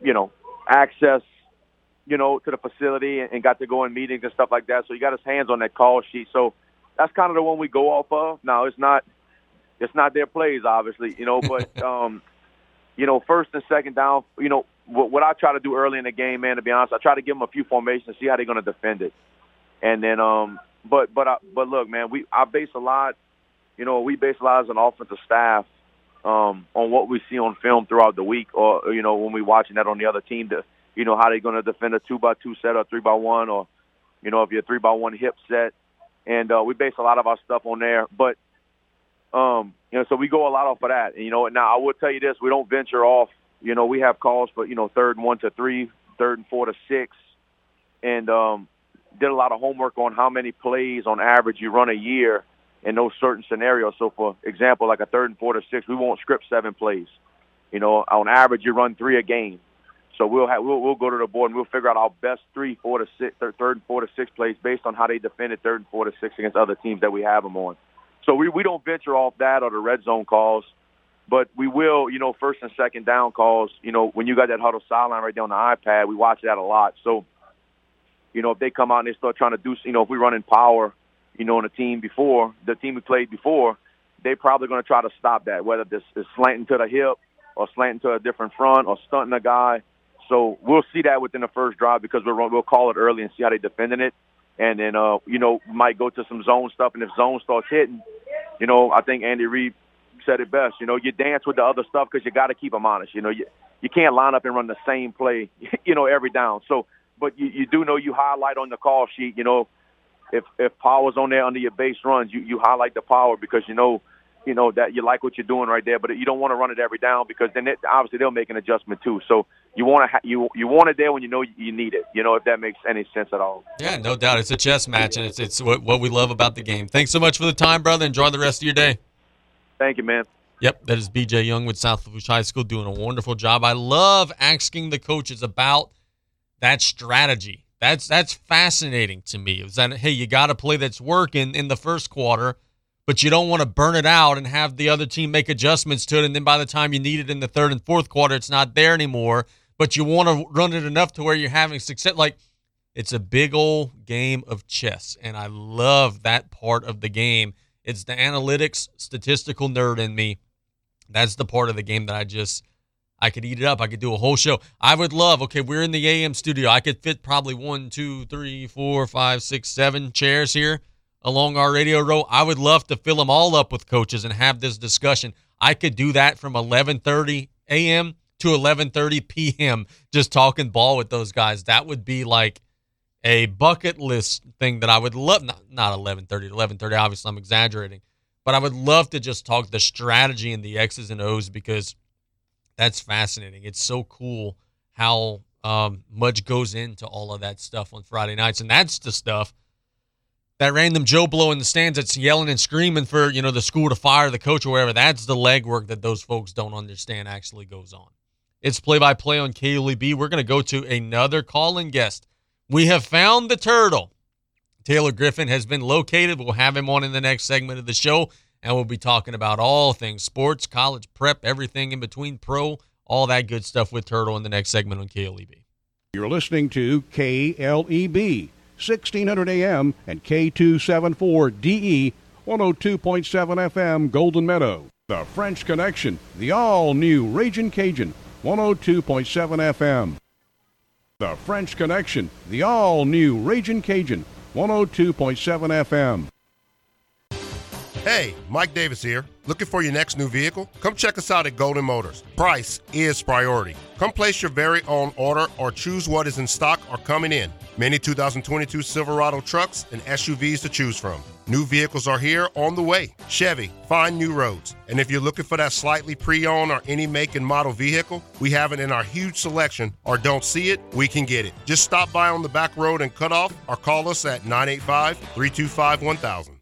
you know access you know to the facility and, and got to go in meetings and stuff like that. So he got his hands on that call sheet. So that's kind of the one we go off of. Now it's not it's not their plays, obviously, you know, but um, you know, first and second down, you know, what, what I try to do early in the game, man, to be honest, I try to give them a few formations, see how they're going to defend it, and then, um, but but I, but look, man, we I base a lot, you know, we base a lot as an offensive staff um, on what we see on film throughout the week, or you know, when we're watching that on the other team, to you know how they're going to defend a two by two set or three by one, or you know, if you're three by one hip set, and uh, we base a lot of our stuff on there, but. Um, you know, so we go a lot off of that. And, you know, now I will tell you this: we don't venture off you know, we have calls for, you know, third and one to three, third and four to six, and um, did a lot of homework on how many plays on average you run a year in those certain scenarios. So, for example, like a third and four to six, we won't script seven plays. You know, on average, you run three a game. So we'll have we'll, we'll go to the board and we'll figure out our best three, four to six, third and four to six plays based on how they defended third and four to six against other teams that we have them on. So we we don't venture off that or the red zone calls. But we will, you know, first and second down calls. You know, when you got that huddle sideline right there on the iPad, we watch that a lot. So, you know, if they come out and they start trying to do, you know, if we run in power, you know, on a team before the team we played before, they're probably going to try to stop that, whether this is slanting to the hip or slanting to a different front or stunting a guy. So we'll see that within the first drive because we'll we'll call it early and see how they're defending it, and then uh, you know might go to some zone stuff, and if zone starts hitting, you know I think Andy Reid said it best. You know, you dance with the other stuff because you got to keep them honest. You know, you you can't line up and run the same play, you know, every down. So, but you, you do know you highlight on the call sheet. You know, if if power's on there under your base runs, you you highlight the power because you know, you know that you like what you're doing right there. But you don't want to run it every down because then it, obviously they'll make an adjustment too. So you want to ha- you you want it there when you know you need it. You know if that makes any sense at all. Yeah, no doubt. It's a chess match, and it's it's what, what we love about the game. Thanks so much for the time, brother. Enjoy the rest of your day. Thank you, man. Yep, that is BJ Young with South Lafourche High School doing a wonderful job. I love asking the coaches about that strategy. That's that's fascinating to me. Is that hey, you got a play that's working in the first quarter, but you don't want to burn it out and have the other team make adjustments to it, and then by the time you need it in the third and fourth quarter, it's not there anymore. But you want to run it enough to where you're having success. Like it's a big old game of chess, and I love that part of the game. It's the analytics, statistical nerd in me that's the part of the game that I just I could eat it up. I could do a whole show. I would love. Okay, we're in the AM studio. I could fit probably one, two, three, four, five, six, seven chairs here along our radio row. I would love to fill them all up with coaches and have this discussion. I could do that from 11:30 a.m. to 11:30 p.m. just talking ball with those guys. That would be like a bucket list thing that I would love. Not not 11:30 11:30. Obviously, I'm exaggerating, but I would love to just talk the strategy and the X's and O's because that's fascinating. It's so cool how um, much goes into all of that stuff on Friday nights, and that's the stuff that random Joe Blow in the stands that's yelling and screaming for you know the school to fire the coach or whatever. That's the legwork that those folks don't understand actually goes on. It's play by play on KLEB. We're going to go to another call-in guest. We have found the turtle. Taylor Griffin has been located. We'll have him on in the next segment of the show, and we'll be talking about all things sports, college prep, everything in between, pro, all that good stuff with Turtle in the next segment on KLEB. You're listening to KLEB 1600 AM and K274DE 102.7 FM Golden Meadow. The French Connection, the all new Raging Cajun 102.7 FM. The French Connection, the all new Raging Cajun 102.7 FM. Hey, Mike Davis here. Looking for your next new vehicle? Come check us out at Golden Motors. Price is priority. Come place your very own order or choose what is in stock or coming in. Many 2022 Silverado trucks and SUVs to choose from. New vehicles are here on the way. Chevy, find new roads. And if you're looking for that slightly pre owned or any make and model vehicle, we have it in our huge selection, or don't see it, we can get it. Just stop by on the back road and cut off, or call us at 985 325 1000.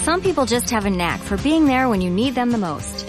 Some people just have a knack for being there when you need them the most.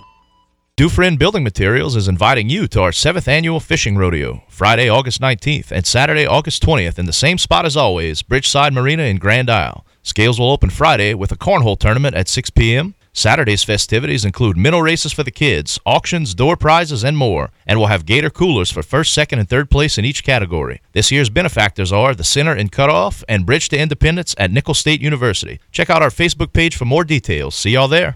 Dufresne Building Materials is inviting you to our seventh annual fishing rodeo, Friday, August 19th and Saturday, August 20th, in the same spot as always, Bridgeside Marina in Grand Isle. Scales will open Friday with a cornhole tournament at 6 p.m. Saturday's festivities include minnow races for the kids, auctions, door prizes, and more, and we'll have gator coolers for first, second, and third place in each category. This year's benefactors are the Center in Cutoff and Bridge to Independence at Nicholls State University. Check out our Facebook page for more details. See y'all there.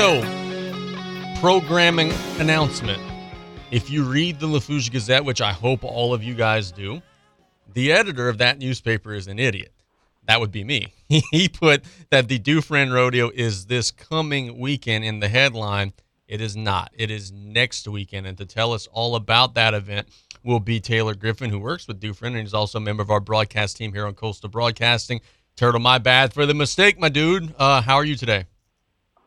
So, programming announcement. If you read the Lafourche Gazette, which I hope all of you guys do, the editor of that newspaper is an idiot. That would be me. He put that the Dufresne Rodeo is this coming weekend in the headline. It is not. It is next weekend. And to tell us all about that event will be Taylor Griffin, who works with Dufresne and is also a member of our broadcast team here on Coastal Broadcasting. Turtle, my bad for the mistake, my dude. Uh, how are you today?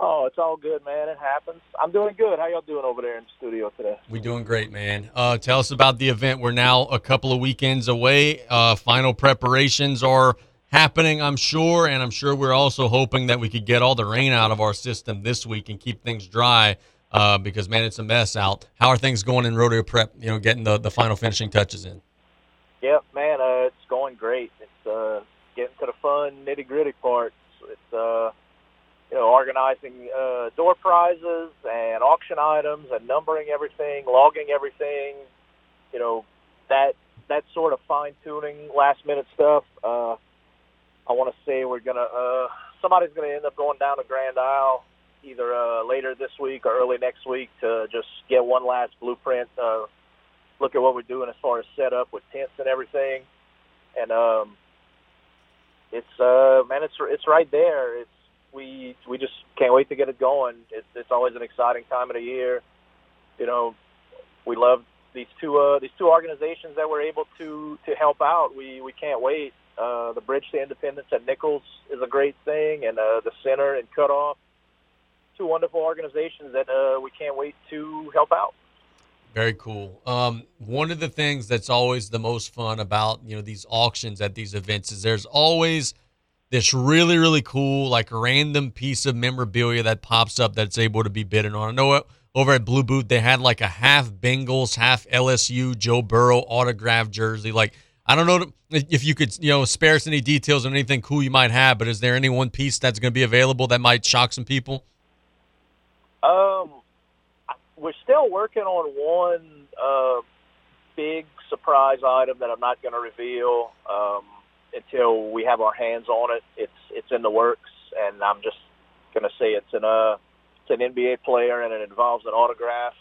Oh, it's all good, man. It happens. I'm doing good. How y'all doing over there in the studio today? We doing great, man. Uh, tell us about the event. We're now a couple of weekends away. Uh, final preparations are happening, I'm sure, and I'm sure we're also hoping that we could get all the rain out of our system this week and keep things dry. Uh, because man, it's a mess out. How are things going in rodeo prep? You know, getting the, the final finishing touches in. Yep, man. Uh, it's going great. It's uh, getting to the fun nitty gritty parts. It's uh, you know, organizing uh, door prizes and auction items and numbering everything, logging everything. You know, that that sort of fine tuning, last minute stuff. Uh, I want to say we're gonna uh, somebody's gonna end up going down to Grand Isle either uh, later this week or early next week to just get one last blueprint. Uh, look at what we're doing as far as setup with tents and everything, and um, it's uh, man, it's it's right there. It's we we just can't wait to get it going. It's it's always an exciting time of the year. You know, we love these two uh, these two organizations that we're able to to help out. We we can't wait. Uh, the Bridge to Independence at Nicholls is a great thing, and uh, the Center and Cutoff, two wonderful organizations that uh, we can't wait to help out. Very cool. Um, one of the things that's always the most fun about you know these auctions at these events is there's always this really really cool like random piece of memorabilia that pops up that's able to be bidden on. I know over at Blue Boot they had like a half Bengals, half LSU Joe Burrow autographed jersey. Like I don't know if you could you know spare us any details on anything cool you might have, but is there any one piece that's going to be available that might shock some people? Um, we're still working on one uh, big surprise item that I'm not going to reveal. Um, until we have our hands on it. It's it's in the works, and I'm just going to say it's an uh it's an NBA player and it involves an autograph.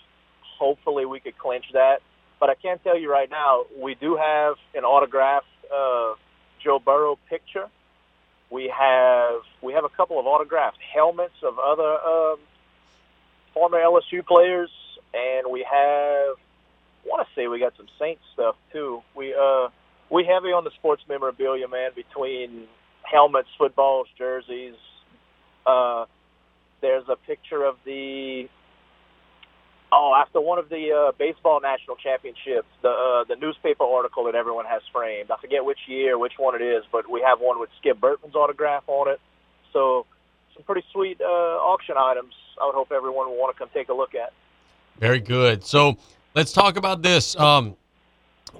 Hopefully, we could clinch that. But I can't tell you right now, we do have an autograph uh, Joe Burrow picture. We have we have a couple of autographed helmets of other um, former LSU players, and we have I want to say we got some Saints stuff too. We uh we heavy on the sports memorabilia, man. Between helmets, footballs, jerseys. Uh, there's a picture of the oh after one of the uh, baseball national championships, the uh, the newspaper article that everyone has framed. I forget which year, which one it is, but we have one with Skip Bertman's autograph on it. So some pretty sweet uh, auction items. I would hope everyone will want to come take a look at. Very good. So let's talk about this. Um,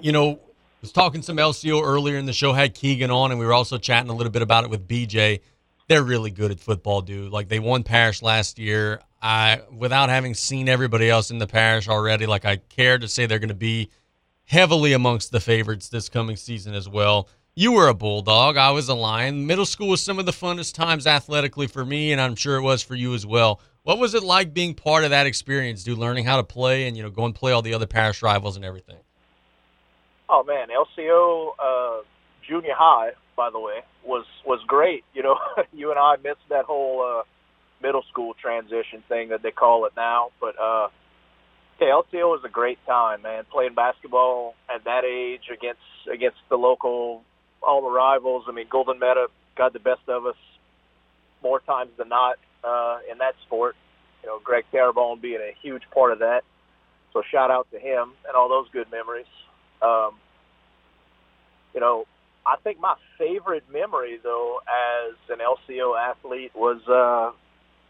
you know, was talking some LCO earlier in the show, had Keagan on, and we were also chatting a little bit about it with BJ. They're really good at football, dude. Like they won parish last year. I, without having seen everybody else in the parish already, like I care to say they're going to be heavily amongst the favorites this coming season as well. You were a bulldog. I was a lion. Middle school was some of the funnest times athletically for me, and I'm sure it was for you as well. What was it like being part of that experience, dude? Learning how to play and you know go and play all the other parish rivals and everything. Oh man, LCO uh, junior high, by the way, was was great. You know, you and I missed that whole uh, middle school transition thing that they call it now, but uh, okay, LCO was a great time, man. Playing basketball at that age against against the local all the rivals. I mean, Golden Meadow got the best of us more times than not uh, in that sport. You know, Greg Terrebonne being a huge part of that. So shout out to him and all those good memories. Um, you know, I think my favorite memory though as an LCO athlete was uh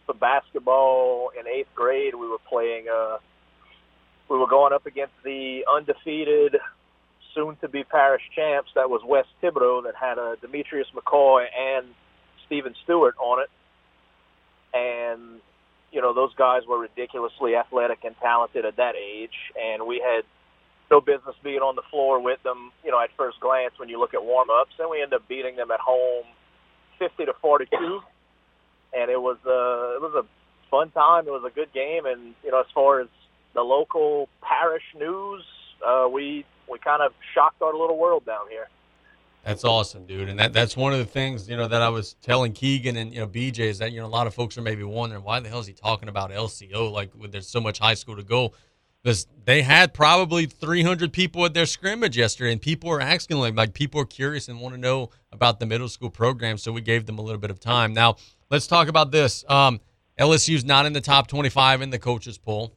the basketball in eighth grade. We were playing uh we were going up against the undefeated soon to be parish champs. That was West Thibodaux that had uh, Demetrius McCoy and Stephen Stewart on it. And you know, those guys were ridiculously athletic and talented at that age. And we had no business being on the floor with them, you know, at first glance when you look at warm ups. And we end up beating them at home, fifty to forty two, and it was uh, it was a fun time. It was a good game, and you know, as far as the local parish news, uh, we we kind of shocked our little world down here. That's awesome, dude. And that that's one of the things, you know, that I was telling Keagan and, you know, BJ is that, you know, a lot of folks are maybe wondering why the hell is he talking about LCO? Like, when there's so much high school to go because they had probably 300 people at their scrimmage yesterday, and people were asking like, like people are curious and want to know about the middle school program, so we gave them a little bit of time. Now let's talk about this. Um, LSU's not in the top 25 in the coaches poll.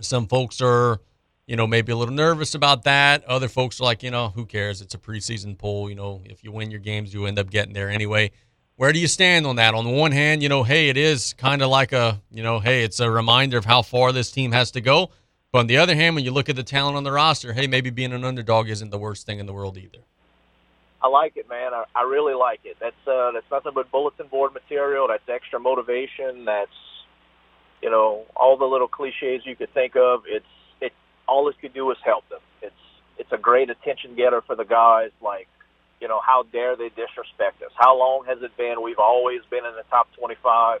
Some folks are, you know, maybe a little nervous about that. Other folks are like, you know, who cares? It's a preseason poll. You know, if you win your games, you end up getting there anyway. Where do you stand on that? On the one hand, you know, hey, it is kind of like a, you know, hey, it's a reminder of how far this team has to go. But on the other hand, when you look at the talent on the roster, hey, maybe being an underdog isn't the worst thing in the world either. I like it, man. I, I really like it. That's uh, that's nothing but bulletin board material. That's extra motivation. That's you know all the little cliches you could think of. It's it all it could do is help them. It's it's a great attention getter for the guys. Like you know how dare they disrespect us? How long has it been? We've always been in the top twenty-five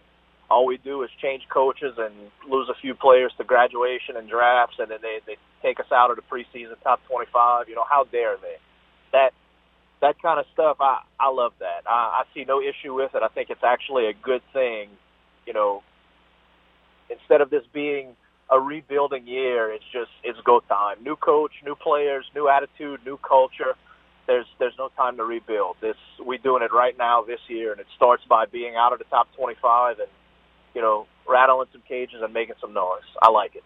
all we do is change coaches and lose a few players to graduation and drafts, and then they they take us out of the preseason top 25. You know, how dare they? That that kind of stuff, I I love that. I, I see no issue with it. I think it's actually a good thing. You know, instead of this being a rebuilding year, it's just it's go time. New coach, new players, new attitude, new culture. There's there's no time to rebuild. This we doing it right now this year, and it starts by being out of the top 25 and you know rattling some cages and making some noise. I like it.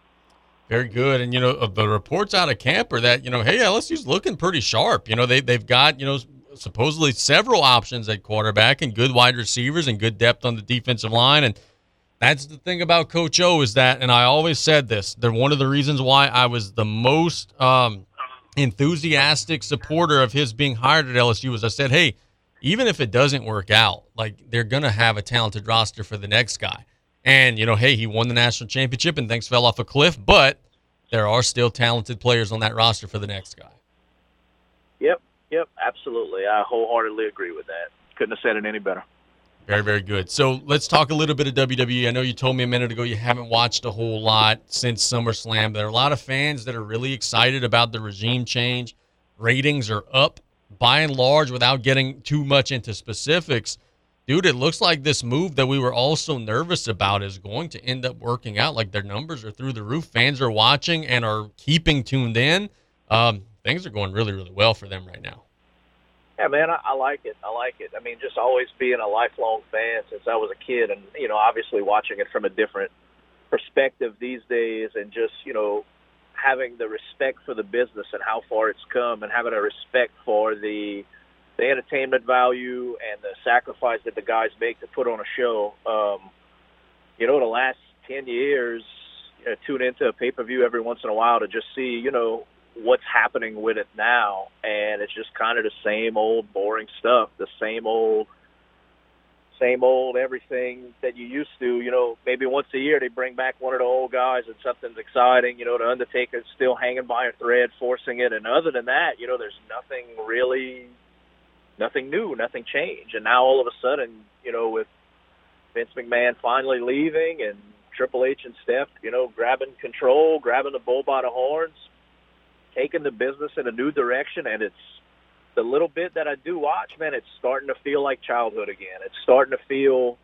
Very good. And, you know, the reports out of camp are that, you know, hey, LSU's looking pretty sharp. You know, they, they've got, you know, supposedly several options at quarterback and good wide receivers and good depth on the defensive line. And that's the thing about Coach O is that, and I always said this, they're one of the reasons why I was the most um, enthusiastic supporter of his being hired at LSU was I said, hey, even if it doesn't work out, like they're going to have a talented roster for the next guy. And, you know, hey, he won the national championship and things fell off a cliff, but there are still talented players on that roster for the next guy. Yep, yep, absolutely. I wholeheartedly agree with that. Couldn't have said it any better. Very, very good. So let's talk a little bit of WWE. I know you told me a minute ago you haven't watched a whole lot since SummerSlam. There are a lot of fans that are really excited about the regime change. Ratings are up by and large without getting too much into specifics dude, it looks like this move that we were all so nervous about is going to end up working out. Like their numbers are through the roof. Fans are watching and are keeping tuned in. Um, things are going really, really well for them right now. Yeah, man, I, I like it. I like it. I mean, just always being a lifelong fan since I was a kid, and you know, obviously watching it from a different perspective these days, and just you know, having the respect for the business and how far it's come, and having a respect for the the entertainment value and the sacrifice that the guys make to put on a show. Um, you know, the last ten years, you know, tune into a pay per view every once in a while to just see, you know, what's happening with it now, and it's just kind of the same old boring stuff, the same old. Same old everything that you used to, you know. Maybe once a year they bring back one of the old guys and something's exciting. You know, the Undertaker's still hanging by a thread, forcing it. And other than that, you know, there's nothing really nothing new, nothing changed. And now all of a sudden, you know, with Vince McMahon finally leaving and Triple H and Steph, you know, grabbing control, grabbing the bull by the horns, taking the business in a new direction, and it's the little bit that I do watch, man, it's starting to feel like childhood again. It's starting to feel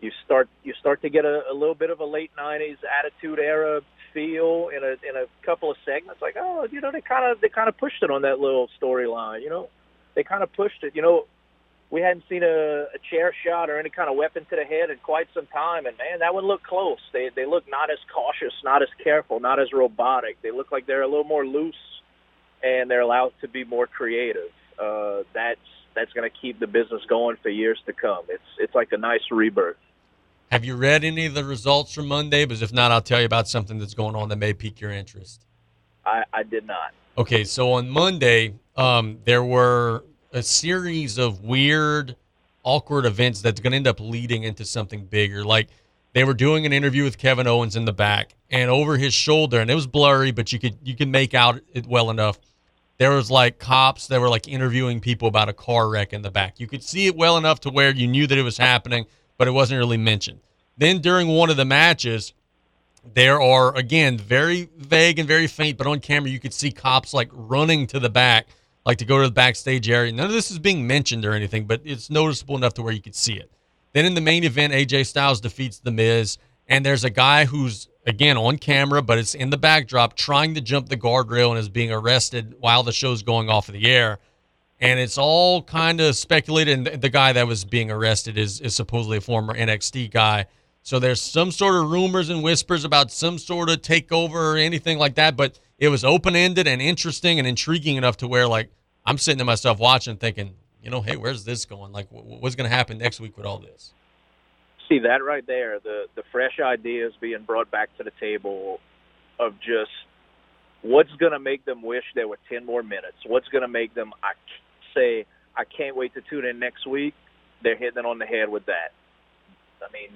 you start you start to get a, a little bit of a late '90s attitude era feel in a in a couple of segments. Like, oh, you know, they kind of they kind of pushed it on that little storyline, you know they kind of pushed it. You know, we hadn't seen a, a chair shot or any kind of weapon to the head in quite some time, and man, that one looked close. They they look not as cautious, not as careful, not as robotic. They look like they're a little more loose, and they're allowed to be more creative. Uh, that's that's going to keep the business going for years to come. It's it's like a nice rebirth. Have you read any of the results from Monday? Because if not, I'll tell you about something that's going on that may pique your interest. I, I did not. Okay, so on Monday, um, there were a series of weird, awkward events that's going to end up leading into something bigger. Like they were doing an interview with Kevin Owens in the back, and over his shoulder, and it was blurry, but you could you could make out it well enough. There was like cops that were like interviewing people about a car wreck in the back. You could see it well enough to where you knew that it was happening, but it wasn't really mentioned. Then during one of the matches, there are again very vague and very faint, but on camera you could see cops like running to the back like to go to the backstage area. None of this is being mentioned or anything, but it's noticeable enough to where you could see it. Then in the main event, AJ Styles defeats The Miz, and there's a guy who's again on camera, but it's in the backdrop trying to jump the guardrail and is being arrested while the show's going off of the air. And it's all kind of speculated. And the guy that was being arrested is, is supposedly a former NXT guy. So there's some sort of rumors and whispers about some sort of takeover or anything like that. But it was open ended and interesting and intriguing enough to where like I'm sitting to myself watching, thinking, you know, hey, where's this going? Like, what's going to happen next week with all this? See that right there, the the fresh ideas being brought back to the table of just what's going to make them wish there were 10 more minutes. What's going to make them I say I can't wait to tune in next week. They're hitting it on the head with that. I mean,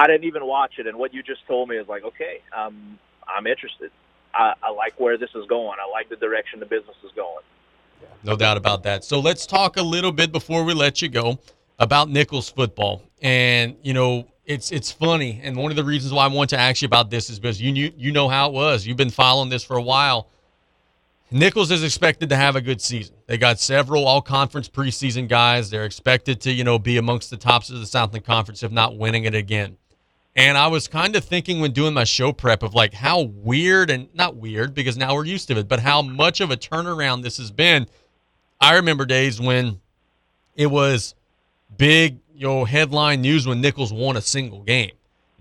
I didn't even watch it, and what you just told me is like, okay, um, I'm interested. I, I like where this is going. I like the direction the business is going. No doubt about that. So let's talk a little bit before we let you go about Nicholls football. And you know, it's it's funny, and one of the reasons why I want to ask you about this is because you knew, you know how it was. You've been following this for a while. Nicholls is expected to have a good season. They got several all conference preseason guys. They're expected to, you know, be amongst the tops of the Southland Conference, if not winning it again. And I was kind of thinking when doing my show prep of like how weird and not weird because now we're used to it, but how much of a turnaround this has been. I remember days when it was big, you know, headline news when Nicholls won a single game.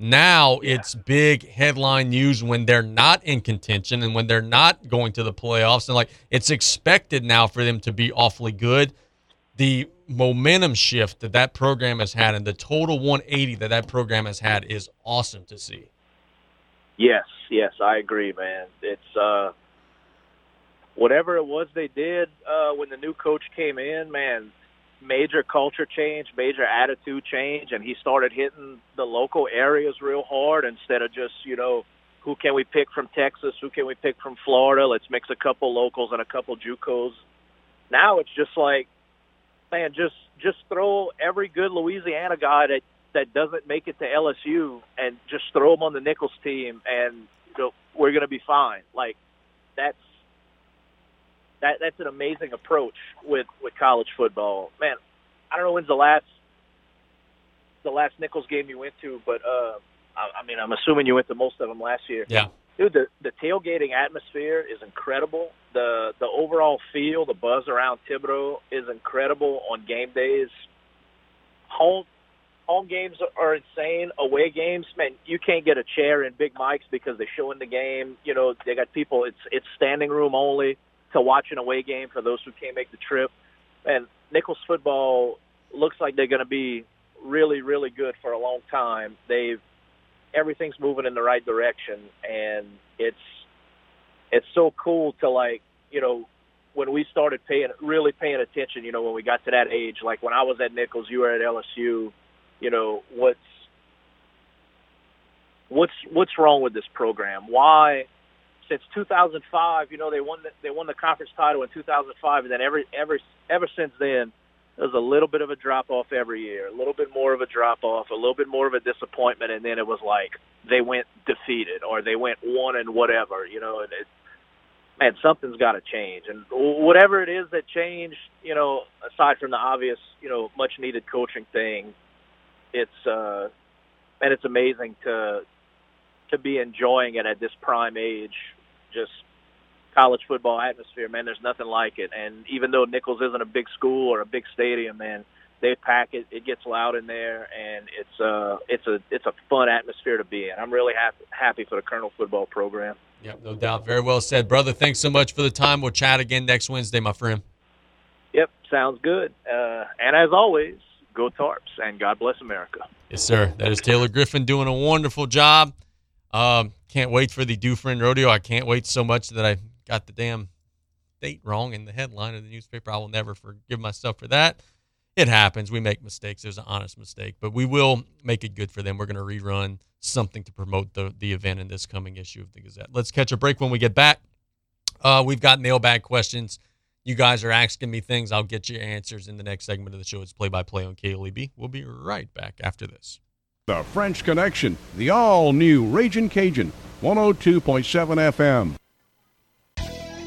Now it's big headline news when they're not in contention and when they're not going to the playoffs. And like it's expected now for them to be awfully good. The momentum shift that that program has had and the total 180 that that program has had is awesome to see. Yes, yes, I agree, man. It's uh whatever it was they did uh when the new coach came in, man, major culture change, major attitude change, and he started hitting the local areas real hard instead of just, you know, who can we pick from Texas, who can we pick from Florida, let's mix a couple locals and a couple JUCOs. Now it's just like, man, just just throw every good Louisiana guy that that doesn't make it to LSU and just throw them on the Nicholls team, and we're going to be fine. Like that's that that's an amazing approach with with college football. Man, I don't know when's the last the last Nicholls game you went to, but uh, I, I mean, I'm assuming you went to most of them last year. Yeah. Dude, the the tailgating atmosphere is incredible. The the overall feel, the buzz around Thibodaux is incredible on game days. Home home games are insane. Away games, man, you can't get a chair in Big Mike's because they're showing the game. You know, they got people. It's it's standing room only to watch an away game for those who can't make the trip. And Nicholls football looks like they're going to be really, really good for a long time. They've everything's moving in the right direction, and it's it's so cool to like you know when we started paying really paying attention. You know when we got to that age, like when I was at Nicholls, you were at LSU. You know what's what's what's wrong with this program? Why? Since 2005, you know they won the, they won the conference title in 2005, and then every every ever since then, there's a little bit of a drop off every year, a little bit more of a drop off, a little bit more of a disappointment, and then it was like they went defeated or they went one and whatever, you know. And it, man, something's got to change, and whatever it is that changed, you know, aside from the obvious, you know, much needed coaching thing, it's uh, and it's amazing to to be enjoying it at this prime age, just college football atmosphere, man. There's nothing like it. And even though Nicholls isn't a big school or a big stadium, man, they pack it. It gets loud in there, and it's uh it's a it's a fun atmosphere to be in. I'm really happy happy for the Colonel football program. Yeah, no doubt. Very well said, brother. Thanks so much for the time. We'll chat again next Wednesday, my friend. Yep, sounds good. Uh, and as always, go Tarps, and God bless America. Yes, sir. That is Taylor Griffin doing a wonderful job. Um, can't wait for the Dufresne Rodeo. I can't wait so much that I got the damn date wrong in the headline of the newspaper. I will never forgive myself for that. It happens. We make mistakes. There's an honest mistake, but we will make it good for them. We're going to rerun something to promote the, the event in this coming issue of the Gazette. Let's catch a break when we get back. Uh, we've got mailbag questions. You guys are asking me things. I'll get you answers in the next segment of the show. It's play by play on KLEB. We'll be right back after this. The French Connection, the all new Raging Cajun, 102.7 FM.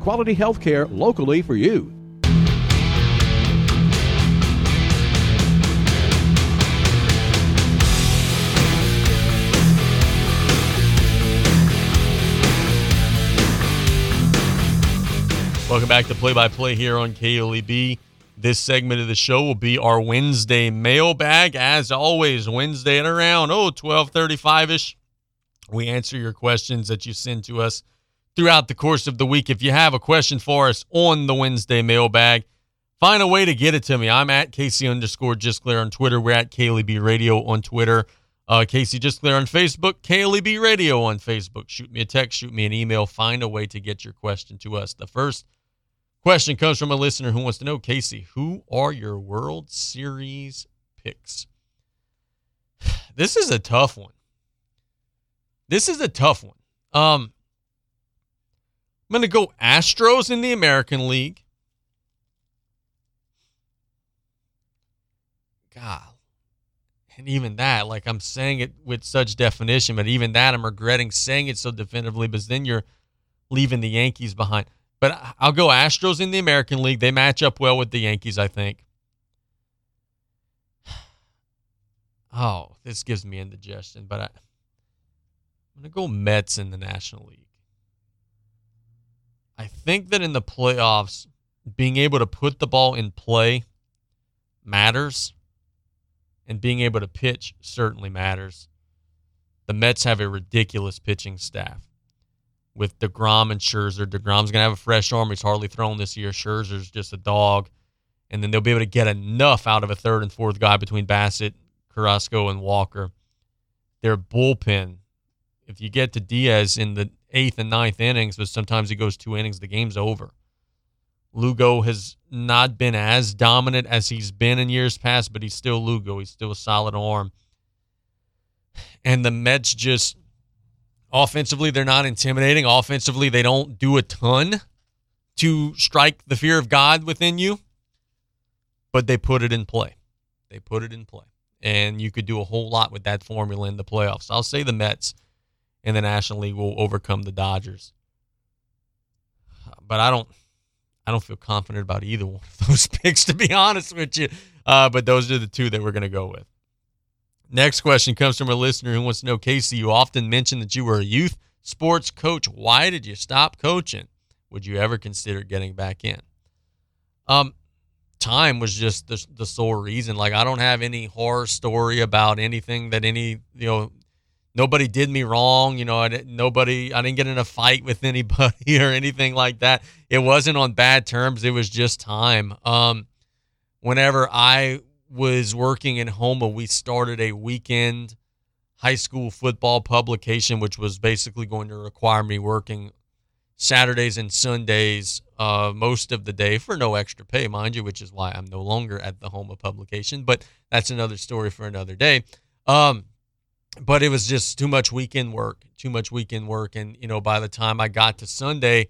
Quality health care locally for you. Welcome back to Play by Play here on KLEB. This segment of the show will be our Wednesday mailbag. As always, Wednesday at around oh 12:35 ish. We answer your questions that you send to us throughout the course of the week. If you have a question for us on the Wednesday mailbag, find a way to get it to me. I'm at Casey underscore Gisclair on Twitter. We're at KLEB Radio on Twitter. Uh, Casey Gisclair on Facebook. KLEB Radio on Facebook. Shoot me a text. Shoot me an email. Find a way to get your question to us. The first Question comes from a listener who wants to know, Casey, who are your World Series picks? This is a tough one. This is a tough one. Um, I'm going to go Astros in the American League. God. And even that, like I'm saying it with such definition, but even that I'm regretting saying it so definitively because then you're leaving the Yankees behind. But I'll go Astros in the American League. They match up well with the Yankees, I think. Oh, this gives me indigestion, but I, I'm going to go Mets in the National League. I think that in the playoffs, being able to put the ball in play matters, and being able to pitch certainly matters. The Mets have a ridiculous pitching staff with DeGrom and Scherzer. DeGrom's going to have a fresh arm. He's hardly thrown this year. Scherzer's just a dog. And then they'll be able to get enough out of a third and fourth guy between Bassitt, Carrasco, and Walker. Their bullpen, if you get to Diaz in the eighth and ninth innings, but sometimes he goes two innings, the game's over. Lugo has not been as dominant as he's been in years past, but he's still Lugo. He's still a solid arm. And the Mets just Offensively, they're not intimidating. Offensively, they don't do a ton to strike the fear of God within you, but they put it in play. They put it in play. And you could do a whole lot with that formula in the playoffs. I'll say the Mets in the National League will overcome the Dodgers. But I don't I don't feel confident about either one of those picks, to be honest with you. Uh, but those are the two that we're going to go with. Next question comes from a listener who wants to know Casey, you often mentioned that you were a youth sports coach. Why did you stop coaching? Would you ever consider getting back in? Um, time was just the, the sole reason. Like, I don't have any horror story about anything that any, you know, nobody did me wrong. You know, I didn't, nobody, I didn't get in a fight with anybody or anything like that. It wasn't on bad terms. It was just time. Um, whenever I was working in Houma, we started a weekend high school football publication, which was basically going to require me working Saturdays and Sundays uh, most of the day for no extra pay, mind you, which is why I'm no longer at the Houma publication. But that's another story for another day. Um, but it was just too much weekend work, too much weekend work. And, you know, by the time I got to Sunday,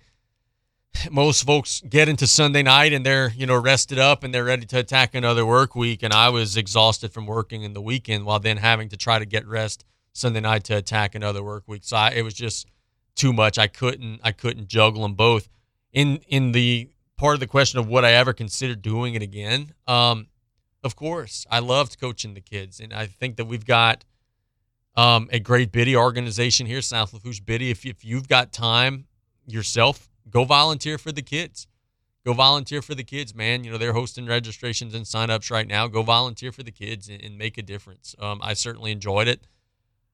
most folks get into Sunday night and they're, you know, rested up and they're ready to attack another work week. And I was exhausted from working in the weekend while then having to try to get rest Sunday night to attack another work week. So I, it was just too much. I couldn't, I couldn't juggle them both. In in the part of the question of would I ever consider doing it again? Um, of course, I loved coaching the kids, and I think that we've got um, a great biddy organization here, South Lafourche Biddy. If if you've got time yourself go volunteer for the kids. go volunteer for the kids, man. You know, they're hosting registrations and signups right now. Go volunteer for the kids and, and make a difference. Um, I certainly enjoyed it.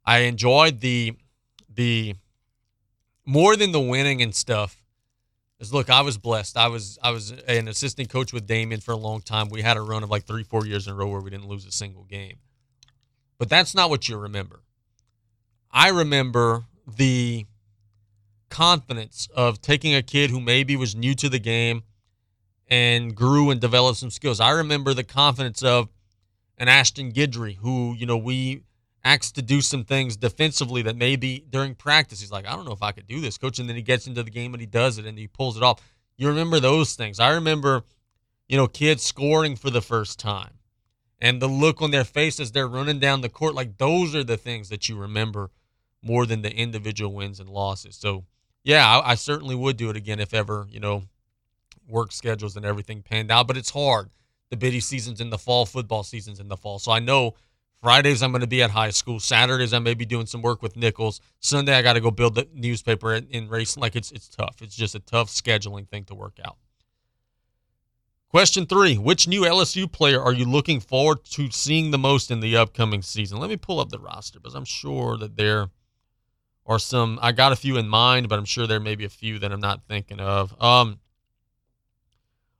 I enjoyed the the more than the winning and stuff. Is look, I was blessed. I was I was an assistant coach with Damien for a long time. We had a run of like three, four years in a row where we didn't lose a single game. But that's not what you remember. I remember the confidence of taking a kid who maybe was new to the game and grew and developed some skills. I remember the confidence of an Ashton Gidry who, you know, we asked to do some things defensively that maybe during practice he's like, I don't know if I could do this, coach. And then he gets into the game and he does it and he pulls it off. You remember those things. I remember, you know, kids scoring for the first time and the look on their face as they're running down the court. Like those are the things that you remember more than the individual wins and losses. So, yeah, I, I certainly would do it again if ever, you know, work schedules and everything panned out. But it's hard. The biddy season's in the fall, football season's in the fall. So I know Fridays I'm going to be at high school. Saturdays I may be doing some work with Nicholls. Sunday I got to go build the newspaper in, in. Like it's it's tough. It's just a tough scheduling thing to work out. Question three: Which new LSU player are you looking forward to seeing the most in the upcoming season? Let me pull up the roster because I'm sure that there are some. I got a few in mind, but I'm sure there may be a few that I'm not thinking of. Um,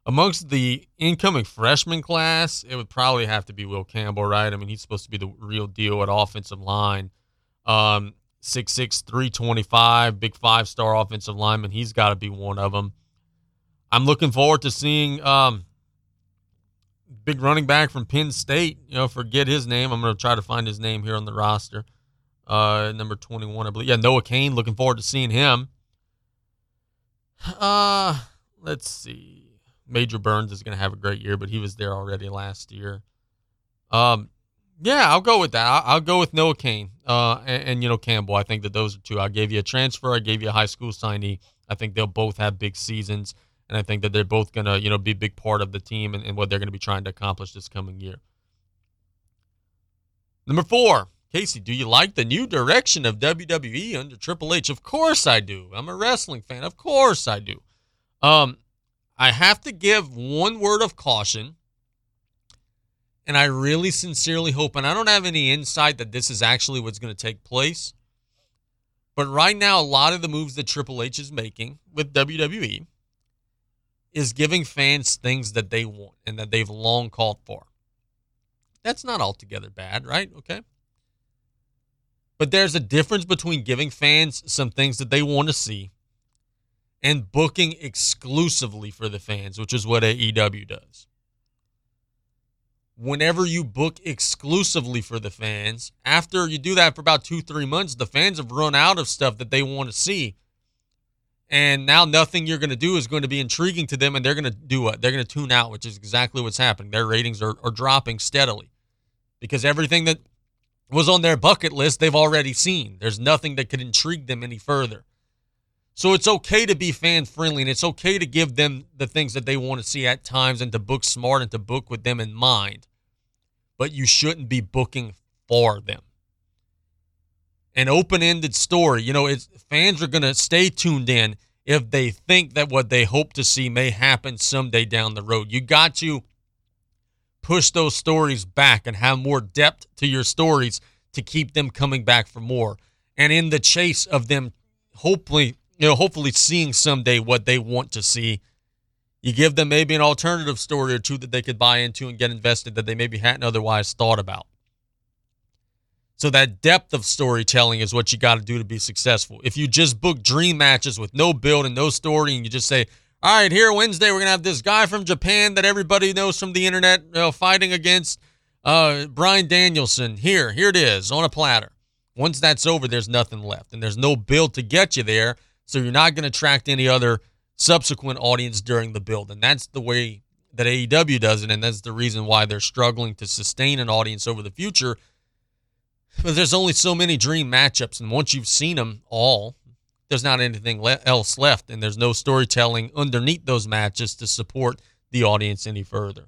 amongst the incoming freshman class, it would probably have to be Will Campbell, right? I mean, he's supposed to be the real deal at offensive line. Um, 6'6", 325, big five star offensive lineman. He's got to be one of them. I'm looking forward to seeing um, big running back from Penn State. You know, forget his name. I'm going to try to find his name here on the roster. Uh, number 21, I believe. Yeah, Noah Cain. Looking forward to seeing him. Uh, let's see. Major Burns is going to have a great year, but he was there already last year. Um, yeah, I'll go with that. I'll, I'll go with Noah Cain uh, and, and, you know Campbell. I think that those are two. I gave you a transfer. I gave you a high school signee. I think they'll both have big seasons, and I think that they're both to you know be a big part of the team and, and what they're to be trying to accomplish this coming year. Number four, Casey, do you like the new direction of WWE under Triple H? Of course I do. I'm a wrestling fan. Of course I do. Um, I have to give one word of caution. And I really sincerely hope, and I don't have any insight that this is actually what's going to take place. But right now, a lot of the moves that Triple H is making with WWE is giving fans things that they want and that they've long called for. That's not altogether bad, right? Okay. But there's a difference between giving fans some things that they want to see and booking exclusively for the fans, which is what AEW does. Whenever you book exclusively for the fans, after you do that for about two, three months, the fans have run out of stuff that they want to see. And now nothing you're going to do is going to be intriguing to them, and they're going to do what? They're going to tune out, which is exactly what's happening. Their ratings are, are dropping steadily because everything that was on their bucket list they've already seen. There's nothing that could intrigue them any further. So it's okay to be fan friendly and it's okay to give them the things that they want to see at times and to book smart and to book with them in mind. But you shouldn't be booking for them. An open ended story, you know, it's, fans are going to stay tuned in if they think that what they hope to see may happen someday down the road. You got to push those stories back and have more depth to your stories to keep them coming back for more. And in the chase of them hopefully you know, hopefully seeing someday what they want to see. You give them maybe an alternative story or two that they could buy into and get invested that they maybe hadn't otherwise thought about. So that depth of storytelling is what you got to do to be successful. If you just book dream matches with no build and no story, and you just say, "All right, here Wednesday we're gonna have this guy from Japan that everybody knows from the internet know, fighting against uh, Bryan Danielson," here, here it is on a platter. Once that's over, there's nothing left, and there's no build to get you there so you're not to attract any other subsequent audience during the build. And that's the way that AEW does it. And that's the reason why they're struggling to sustain an audience over the future. But there's only so many dream matchups. And once you've seen them all, there's not anything le- else left. And there's no storytelling underneath those matches to support the audience any further.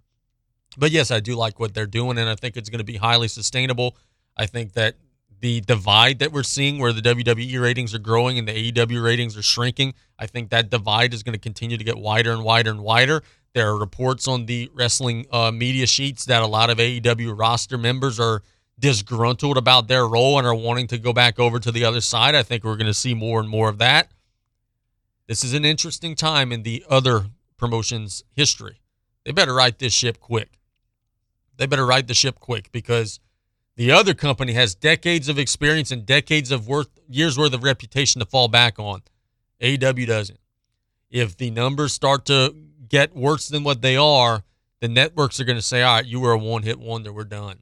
But yes, I do like what they're doing. And I think it's going to be highly sustainable. I think that the divide that we're seeing where the WWE ratings are growing and the AEW ratings are shrinking. I think that divide is going to continue to get wider and wider and wider. There are reports on the wrestling uh, media sheets that a lot of AEW roster members are disgruntled about their role and are wanting to go back over to the other side. I think we're going to see more and more of that. This is an interesting time in the other promotions' history. They better right this ship quick. They better right the ship quick because the other company has decades of experience and decades of worth years worth of reputation to fall back on. AEW doesn't. If the numbers start to get worse than what they are, the networks are going to say, "All right, you were a one-hit wonder. We're done."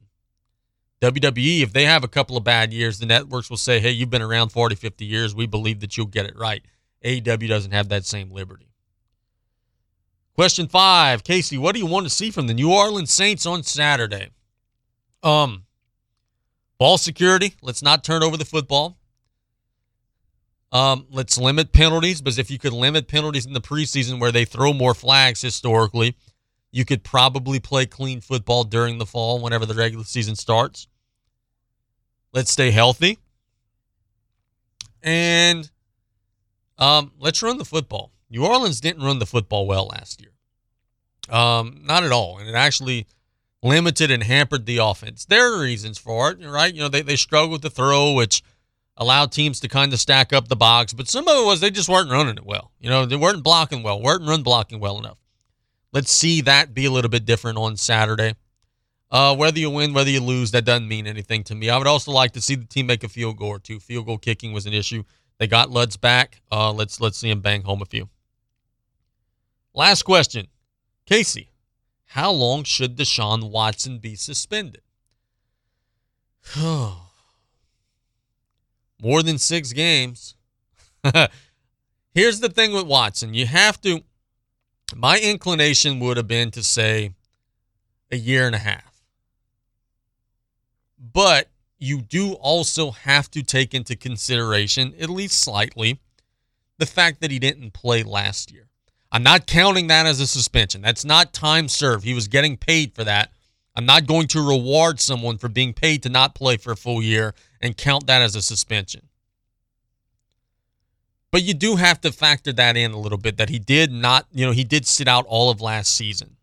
WWE, if they have a couple of bad years, the networks will say, "Hey, you've been around 40, 50 years. We believe that you'll get it right." AEW doesn't have that same liberty. Question five, Casey, what do you want to see from the New Orleans Saints on Saturday? Um, ball security. Let's not turn over the football. Um, let's limit penalties because if you could limit penalties in the preseason where they throw more flags historically, you could probably play clean football during the fall whenever the regular season starts. Let's stay healthy. And um, let's run the football. New Orleans didn't run the football well last year. Um, not at all. And it actually limited and hampered the offense. There are reasons for it, right? You know, they, they struggled to throw, which allowed teams to kind of stack up the box. But some of it was they just weren't running it well. You know, they weren't blocking well, weren't run blocking well enough. Let's see that be a little bit different on Saturday. Uh, whether you win, whether you lose, that doesn't mean anything to me. I would also like to see the team make a field goal or two. Field goal kicking was an issue. They got Lutz back. Uh, let's let's see him bang home a few. Last question, Casey. How long should Deshaun Watson be suspended? More than six games. Here's the thing with Watson. You have to. My inclination would have been to say a year and a half. But you do also have to take into consideration, at least slightly, the fact that he didn't play last year. I'm not counting that as a suspension. That's not time served. He was getting paid for that. I'm not going to reward someone for being paid to not play for a full year and count that as a suspension. But you do have to factor that in a little bit that he did not, you know, he did sit out all of last season.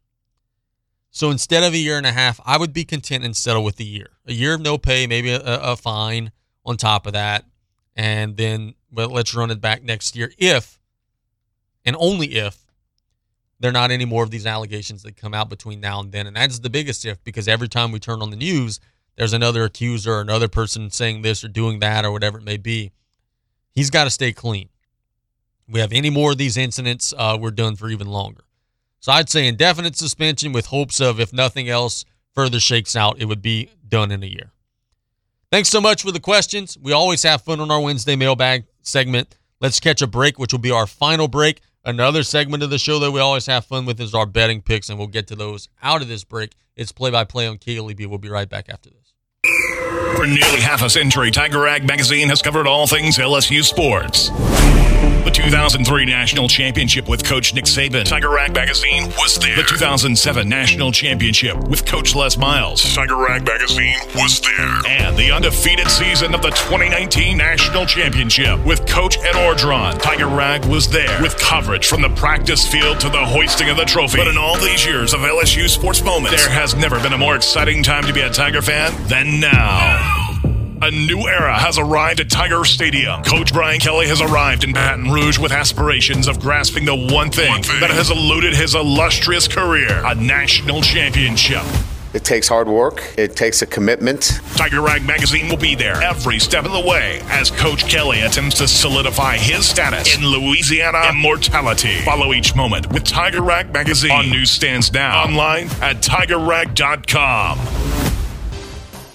So instead of a year and a half, I would be content and settle with a year. A year of no pay, maybe a, a fine on top of that. And then well, let's run it back next year if, and only if, there are not any more of these allegations that come out between now and then. And that's the biggest if because every time we turn on the news, there's another accuser or another person saying this or doing that or whatever it may be. He's got to stay clean. We have any more of these incidents, uh, we're done for even longer. So I'd say indefinite suspension with hopes of, if nothing else further shakes out, it would be done in a year. Thanks so much for the questions. We always have fun on our Wednesday mailbag segment. Let's catch a break, which will be our final break. Another segment of the show that we always have fun with is our betting picks, and we'll get to those out of this break. It's play by play on KLEB. We'll be right back after this. For nearly half a century, Tiger Rag magazine has covered all things LSU sports. The 2003 National Championship with Coach Nick Saban. Tiger Rag Magazine was there. The 2007 National Championship with Coach Les Miles. Tiger Rag Magazine was there. And the undefeated season of the 2019 National Championship with Coach Ed Orgeron. Tiger Rag was there with coverage from the practice field to the hoisting of the trophy. But in all these years of LSU sports moments, there has never been a more exciting time to be a Tiger fan than now. A new era has arrived at Tiger Stadium. Coach Brian Kelly has arrived in Baton Rouge with aspirations of grasping the one thing, one thing. that has eluded his illustrious career a national championship. It takes hard work. It takes a commitment. Tiger Rag Magazine will be there every step of the way as Coach Kelly attempts to solidify his status in Louisiana immortality. Follow each moment with Tiger Rag Magazine on newsstands now, online at tigerrag.com.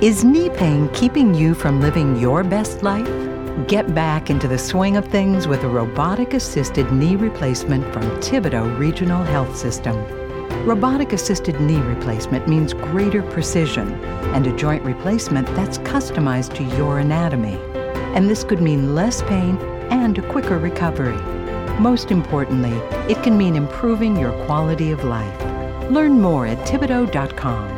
Is knee pain keeping you from living your best life? Get back into the swing of things with a robotic assisted knee replacement from Thibodaux Regional Health System. Robotic assisted knee replacement means greater precision and a joint replacement that's customized to your anatomy. And this could mean less pain and a quicker recovery. Most importantly, it can mean improving your quality of life. Learn more at Thibodaux.com.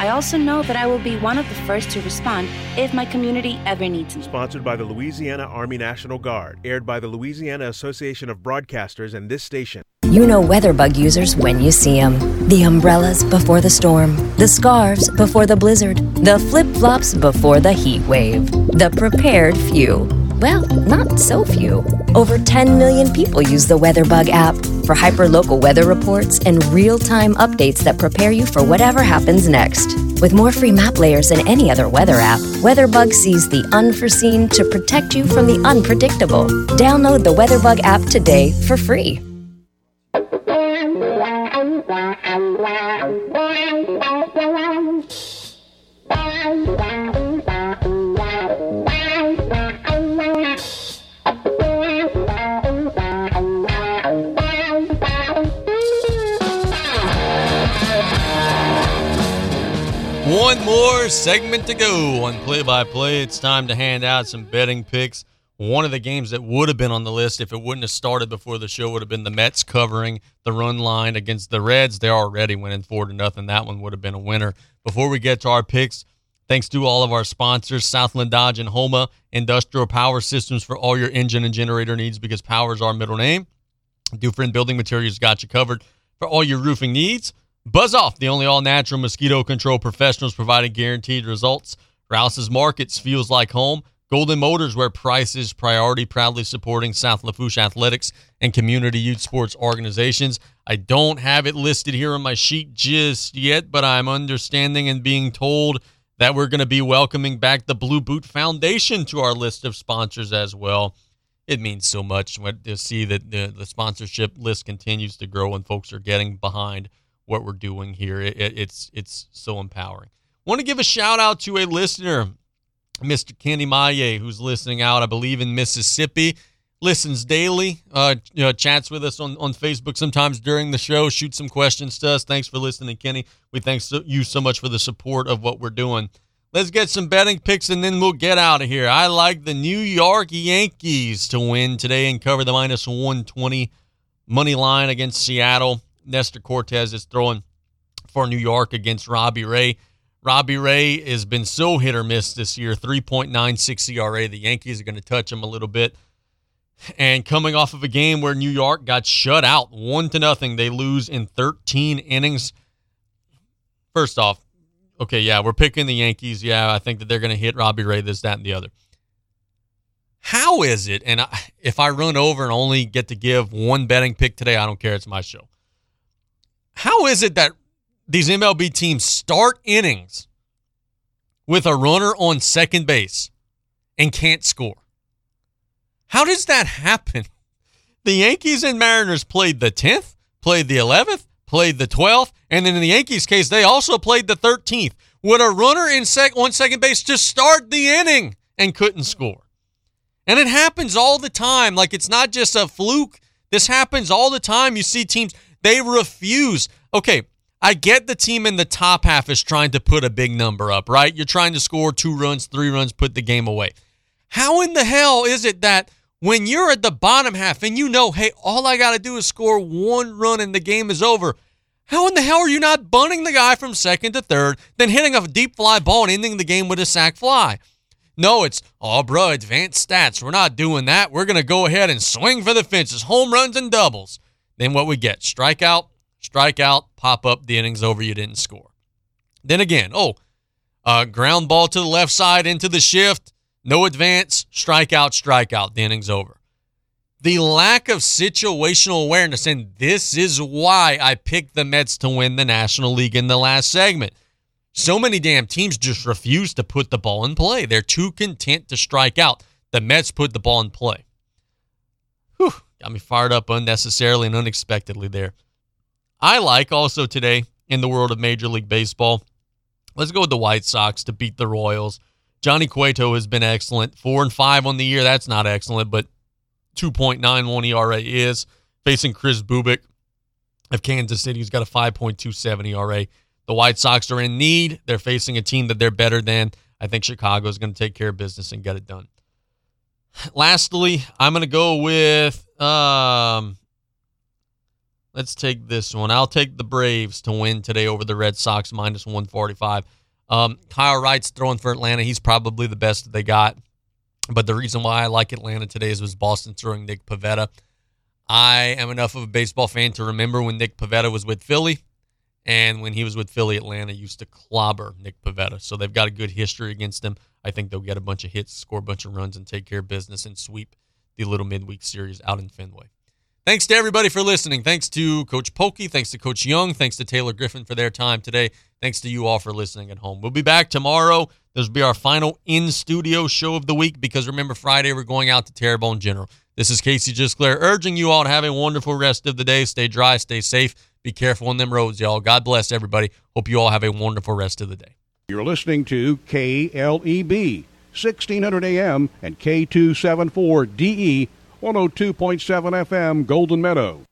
I also know that I will be one of the first to respond if my community ever needs me. Sponsored by the Louisiana Army National Guard, aired by the Louisiana Association of Broadcasters and this station. You know WeatherBug users when you see them. The umbrellas before the storm, the scarves before the blizzard, the flip flops before the heat wave. The prepared few. Well, not so few. Over 10 million people use the WeatherBug app for hyperlocal weather reports and real time updates that prepare you for whatever happens next. With more free map layers than any other weather app, WeatherBug sees the unforeseen to protect you from the unpredictable. Download the WeatherBug app today for free. One more segment to go on play by play. It's time to hand out some betting picks. One of the games that would have been on the list if it wouldn't have started before the show would have been the Mets covering the run line against the Reds. They're already winning four to nothing. That one would have been a winner. Before we get to our picks, thanks to all of our sponsors, Southland Dodge and Houma, industrial power systems for all your engine and generator needs because power is our middle name. Dufresne Building Materials got you covered for all your roofing needs. Buzz Off, the only all natural mosquito control professionals providing guaranteed results. Rouse's Markets feels like home. Golden Motors, where price is priority, proudly supporting South Lafourche athletics and community youth sports organizations. I don't have it listed here on my sheet just yet, but I'm understanding and being told that we're going to be welcoming back the Blue Boot Foundation to our list of sponsors as well. It means so much to see that the, the sponsorship list continues to grow and folks are getting behind what we're doing here. It, it, it's it's so empowering. Want to give a shout out to a listener, Mr. Kenny Maye, who's listening out, I believe, in Mississippi. Listens daily, uh, you know, chats with us on, on Facebook sometimes during the show, shoots some questions to us. Thanks for listening, Kenny. We thank you so much for the support of what we're doing. Let's get some betting picks and then we'll get out of here. I like the New York Yankees to win today and cover the minus 120 money line against Seattle. Nestor Cortes is throwing for New York against Robbie Ray. Robbie Ray has been so hit or miss this year 3.96 ERA. The Yankees are going to touch him a little bit. And coming off of a game where New York got shut out one to nothing, they lose in 13 innings. First off, okay, yeah, we're picking the Yankees. Yeah, I think that they're going to hit Robbie Ray, this, that, and the other. How is it? And I, if I run over and only get to give one betting pick today, I don't care. It's my show. How is it that these MLB teams start innings with a runner on second base and can't score? How does that happen? The Yankees and Mariners played the 10th, played the 11th, played the 12th, and then in the Yankees case, they also played the 13th. Would a runner in sec- on second base just start the inning and couldn't score? And it happens all the time. Like it's not just a fluke. This happens all the time. You see teams, they refuse. Okay, I get the team in the top half is trying to put a big number up, right? You're trying to score two runs, three runs, put the game away. How in the hell is it that when you're at the bottom half and you know, hey, all I got to do is score one run and the game is over? How in the hell are you not bunting the guy from second to third, then hitting a deep fly ball and ending the game with a sac fly? No, it's, oh, bro, advanced stats. We're not doing that. We're going to go ahead and swing for the fences, home runs and doubles. Then what we get? Strikeout, strikeout, pop up, the inning's over, you didn't score. Then again, oh, uh, ground ball to the left side into the shift, no advance, strikeout, strikeout, the inning's over. the lack of situational awareness. And this is why I picked the Mets to win the National League in the last segment. So many damn teams just refuse to put the ball in play. They're too content to strike out. The Mets put the ball in play. Got me fired up unnecessarily and unexpectedly there. I like also today in the world of Major League Baseball. Let's go with the White Sox to beat the Royals. Johnny Cueto has been excellent. Four and five on the year. That's not excellent, but 2.91 ERA is. Facing Kris Bubic of Kansas City, who's got a 5.27 ERA. The White Sox are in need. They're facing a team that they're better than. I think Chicago is going to take care of business and get it done. Lastly, I'm going to go with um let's take this one. I'll take the Braves to win today over the Red Sox minus 145. Um, Kyle Wright's throwing for Atlanta. He's probably the best they got. But the reason why I like Atlanta today is was Boston throwing Nick Pivetta. I am enough of a baseball fan to remember when Nick Pivetta was with Philly, and when he was with Philly, Atlanta used to clobber Nick Pivetta. So they've got a good history against him. I think they'll get a bunch of hits, score a bunch of runs, and take care of business and sweep the little midweek series out in Fenway. Thanks to everybody for listening. Thanks to Coach Polkey. Thanks to Coach Young. Thanks to Taylor Griffin for their time today. Thanks to you all for listening at home. We'll be back tomorrow. This will be our final in studio show of the week because remember, Friday we're going out to Terrebonne General. This is Casey Gisclair urging you all to have a wonderful rest of the day. Stay dry, stay safe, be careful on them roads, y'all. God bless everybody. Hope you all have a wonderful rest of the day. You're listening to KLEB, 1600 AM and K274DE, 102.7 FM, Golden Meadow.